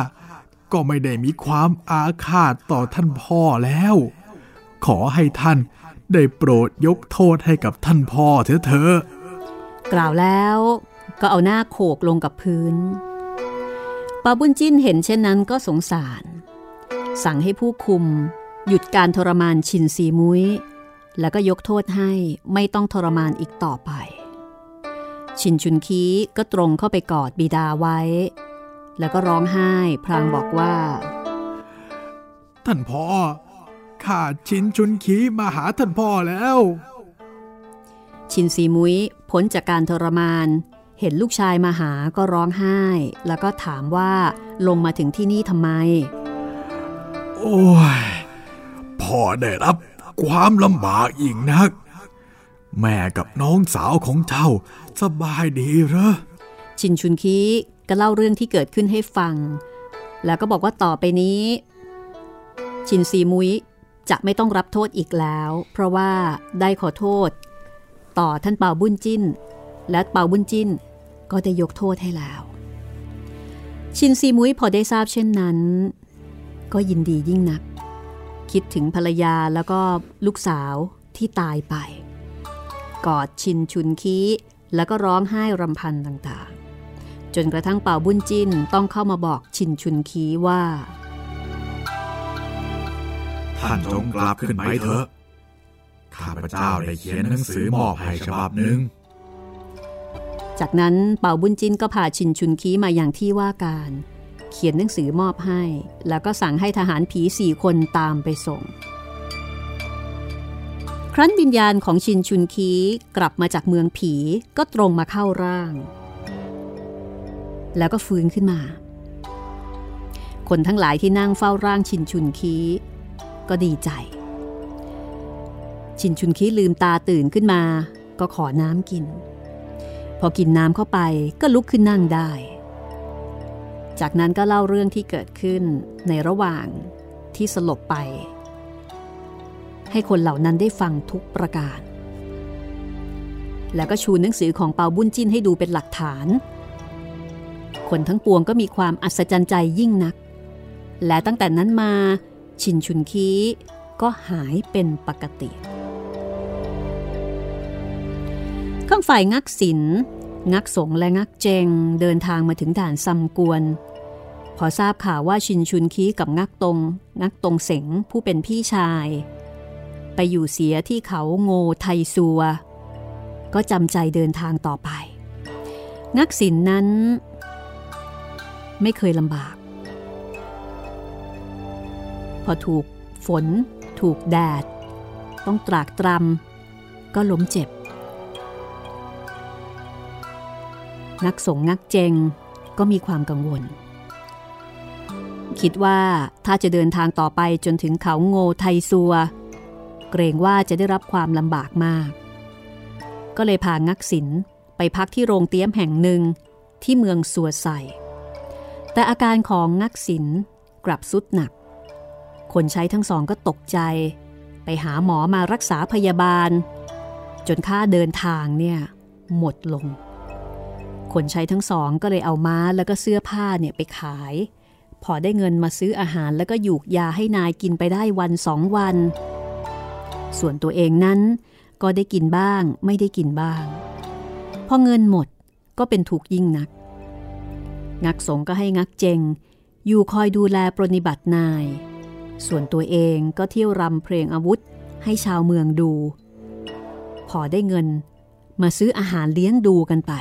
ก็ไม่ได้มีความอาฆาตต่อท่านพ่อแล้ว ขอให้ท่านได้โปรดยกโทษให้กับท่านพ่อเถอะเถอะกล่าวแล้วก็เอาหน้าโขกลงกับพื้น ปาบุญจิ้นเห็นเช่นนั้นก็สงสาร สั่งให้ผู้คุม หยุดการทรมานชินซีมุ้ย แล้วก็ยกโทษให้ไม่ต้องทรมานอีกต่อไป ชินชุนคีก็ตรงเข้าไปกอดบิดาไว้ แล้วก็ร้องไห้พลางบอกว่า ท่านพ่อข้าชินชุนขีมาหาท่านพ่อแล้ว ชินซีมุ้ยพ้นจากการทรมาน เห็นลูกชายมาหาก็ร้องไห้ แล้วก็ถามว่าลงมาถึงที่นี่ทำไม โอ้ยพ่อได้รับความลำบากอีกนัก แม่กับน้องสาวของเจ้าสบายดีเหรอชินชุนคีก็เล่าเรื่องที่เกิดขึ้นให้ฟัง แล้วก็บอกว่าต่อไปนี้ ชินซีมุ้ยจะไม่ต้องรับโทษอีกแล้ว เพราะว่าได้ขอโทษ ต่อท่านเปาบุญจิ้น และเปาบุญจิ้น ก็ได้ยกโทษให้แล้ว ชินซีมุ้ยพอได้ทราบเช่นนั้น ก็ยินดียิ่งนัก คิดถึงภรรยาแล้วก็ลูกสาวที่ตายไป กอดชินชุนคีแล้วก็ร้องไห้รำพันต่างๆ จนกระทั่งเป่าบุญจินต้องเข้ามาบอกชินชุนคีว่า ท่านจงกลับขึ้นไปเถอะข้าพเจ้าได้เขียนหนังสือมอบให้ฉบับหนึ่ง จากนั้นเป่าบุญจินก็พาชินชุนคีมาอย่างที่ว่าการ เขียนหนังสือมอบให้ แล้วก็สั่งให้ทหารผีสี่คนตามไปส่ง ครั้นวิญญาณของชินชุนคีกลับมาจากเมืองผีก็ตรงมาเข้าร่าง แล้วก็ฟื้นขึ้นมา คนทั้งหลายที่นั่งเฝ้าร่างชินชุนคีก็ดีใจ ชินชุนคีลืมตาตื่นขึ้นมา ก็ขอน้ำกิน อกินน้ำเข้าไปก็ลุกขึ้นนั่งได้ จากนั้นก็เล่าเรื่องที่เกิดขึ้นในระหว่างที่สลบไป ให้คนเหล่านั้นได้ฟังทุกประการ แล้วก็ชูหนังสือของเปาบุญจินให้ดูเป็นหลักฐาน คนทั้งปวงก็มีความอัศจรรย์ใจยิ่งนัก และตั้งแต่นั้นมาชินชุนคีก็หายเป็นปกติ ข้างฝ่ายงักศิลงักสงและงักเจงเดินทางมาถึงด่านซัมกวน พอทราบข่าวว่าชินชุนคีกับงักตง งักตงเสงผู้เป็นพี่ชาย ไปอยู่เสียที่เขาโงไทซัว ก็จำใจเดินทางต่อไป งักศิลนั้น ไม่เคยลำบาก พอถูกฝน ถูกแดด ต้องตรากตรำก็ล้มเจ็บ นักสงนักเจงก็มีความกังวล คิดว่าถ้าจะเดินทางต่อไปจนถึงเขาโงไทซัว เกรงว่าจะได้รับความลำบากมาก ก็เลยพางักศิลไปพักที่โรงเตี้ยมแห่งหนึ่งที่เมืองสัวใสแต่อาการของงักศิลกลับสุดหนัก คนใช้ทั้งสองก็ตกใจ ไปหาหมอมารักษาพยาบาล จนค่าเดินทางเนี่ยหมดลง คนใช้ทั้งสองก็เลยเอาม้าแล้วก็เสื้อผ้าเนี่ยไปขาย พอได้เงินมาซื้ออาหารแล้วก็หยูกยาให้นายกินไปได้วันสองวัน ส่วนตัวเองนั้น ก็ได้กินบ้างไม่ได้กินบ้าง พอเงินหมดก็เป็นทุกยิ่งนัก งักสงก็ให้งักเจง อยู่คอยดูแลปรนิบัตินาย ส่วนตัวเองก็เที่ยวรำเพลงอาวุธให้ชาวเมืองดู พอได้เงินมาซื้ออาหารเลี้ยงดูกันไป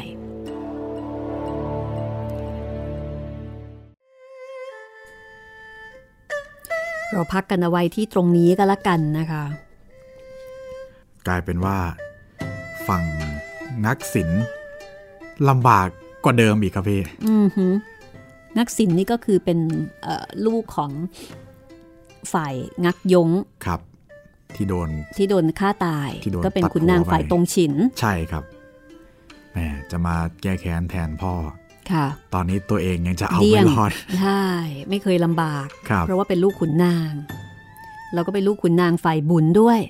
เราพักกันเอาไว้ที่ตรงนี้ก็แล้วกันนะคะ กลายเป็นว่า ฝั่งนักศิลป์ลำบากกว่าเดิมอีกครับพี่อือหือนักศิลป์นี่ก็คือเป็นเอ่อลูกของฝ่ายงักยงครับ ที่โดนที่โดนฆ่าตายที่โดนก็เป็นตัดขุนนางหัวไปฝ่ายตรงฉิน ใช่ครับแหมจะมาแก้แค้นแทนพ่อค่ะ ตอนนี้ตัวเองยังจะเอาเดี่ไม่ยงรอดใช่ไม่เคยลำบากครับเพราะว่าเป็นลูกขุนนาง แล้วก็เป็นลูกขุนนางฝ่ายบุญด้วย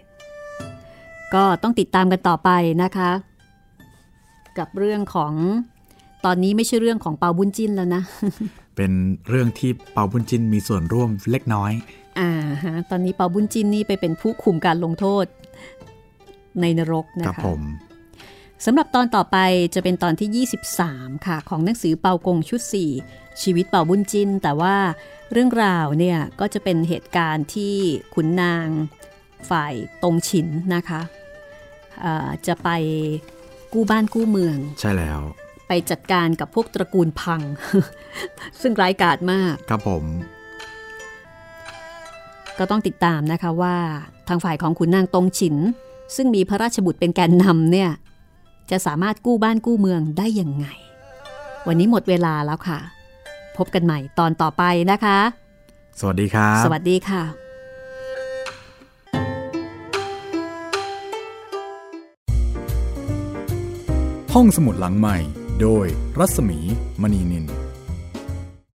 ก็ต้องติดตามกันต่อไปนะคะ กับเรื่องของตอนนี้ไม่ใช่เรื่องของเปาบุญจิ้นแล้วนะ เป็นเรื่องที่เปาบุญจินมีส่วนร่วมเล็กน้อย อ่าฮะตอนนี้เปาบุญจินนี่ไปเป็นผู้คุมการลงโทษในนรกนะครัคะผม สำหรับตอนต่อไปจะเป็นตอนที่ 23 ค่ะ ของหนังสือเปากงชุด 4 ชีวิตเปาบุญจิน แต่ว่าเรื่องราวเนี่ย ก็จะเป็นเหตุการณ์ที่ขุนนางฝ่ายตรงฉินนะคะจะไปกู้บ้านกู้เมือง ใช่แล้ว ไปจัดการกับพวกตระกูลพัง ซึ่งร้ายกาจมาก ครับผม ก็ต้องติดตามนะคะว่าทางฝ่ายของขุนนางตรงฉิน ซึ่งมีพระราชบุตรเป็นแกนนำเนี่ย จะสามารถกู้บ้านกู้เมืองได้ยังไง วันนี้หมดเวลาแล้วค่ะ พบกันใหม่ตอนต่อไปนะคะ สวัสดีครับ สวัสดีค่ะ ห้องสมุดหลังใหม่ โดยรัศมีมณีนิน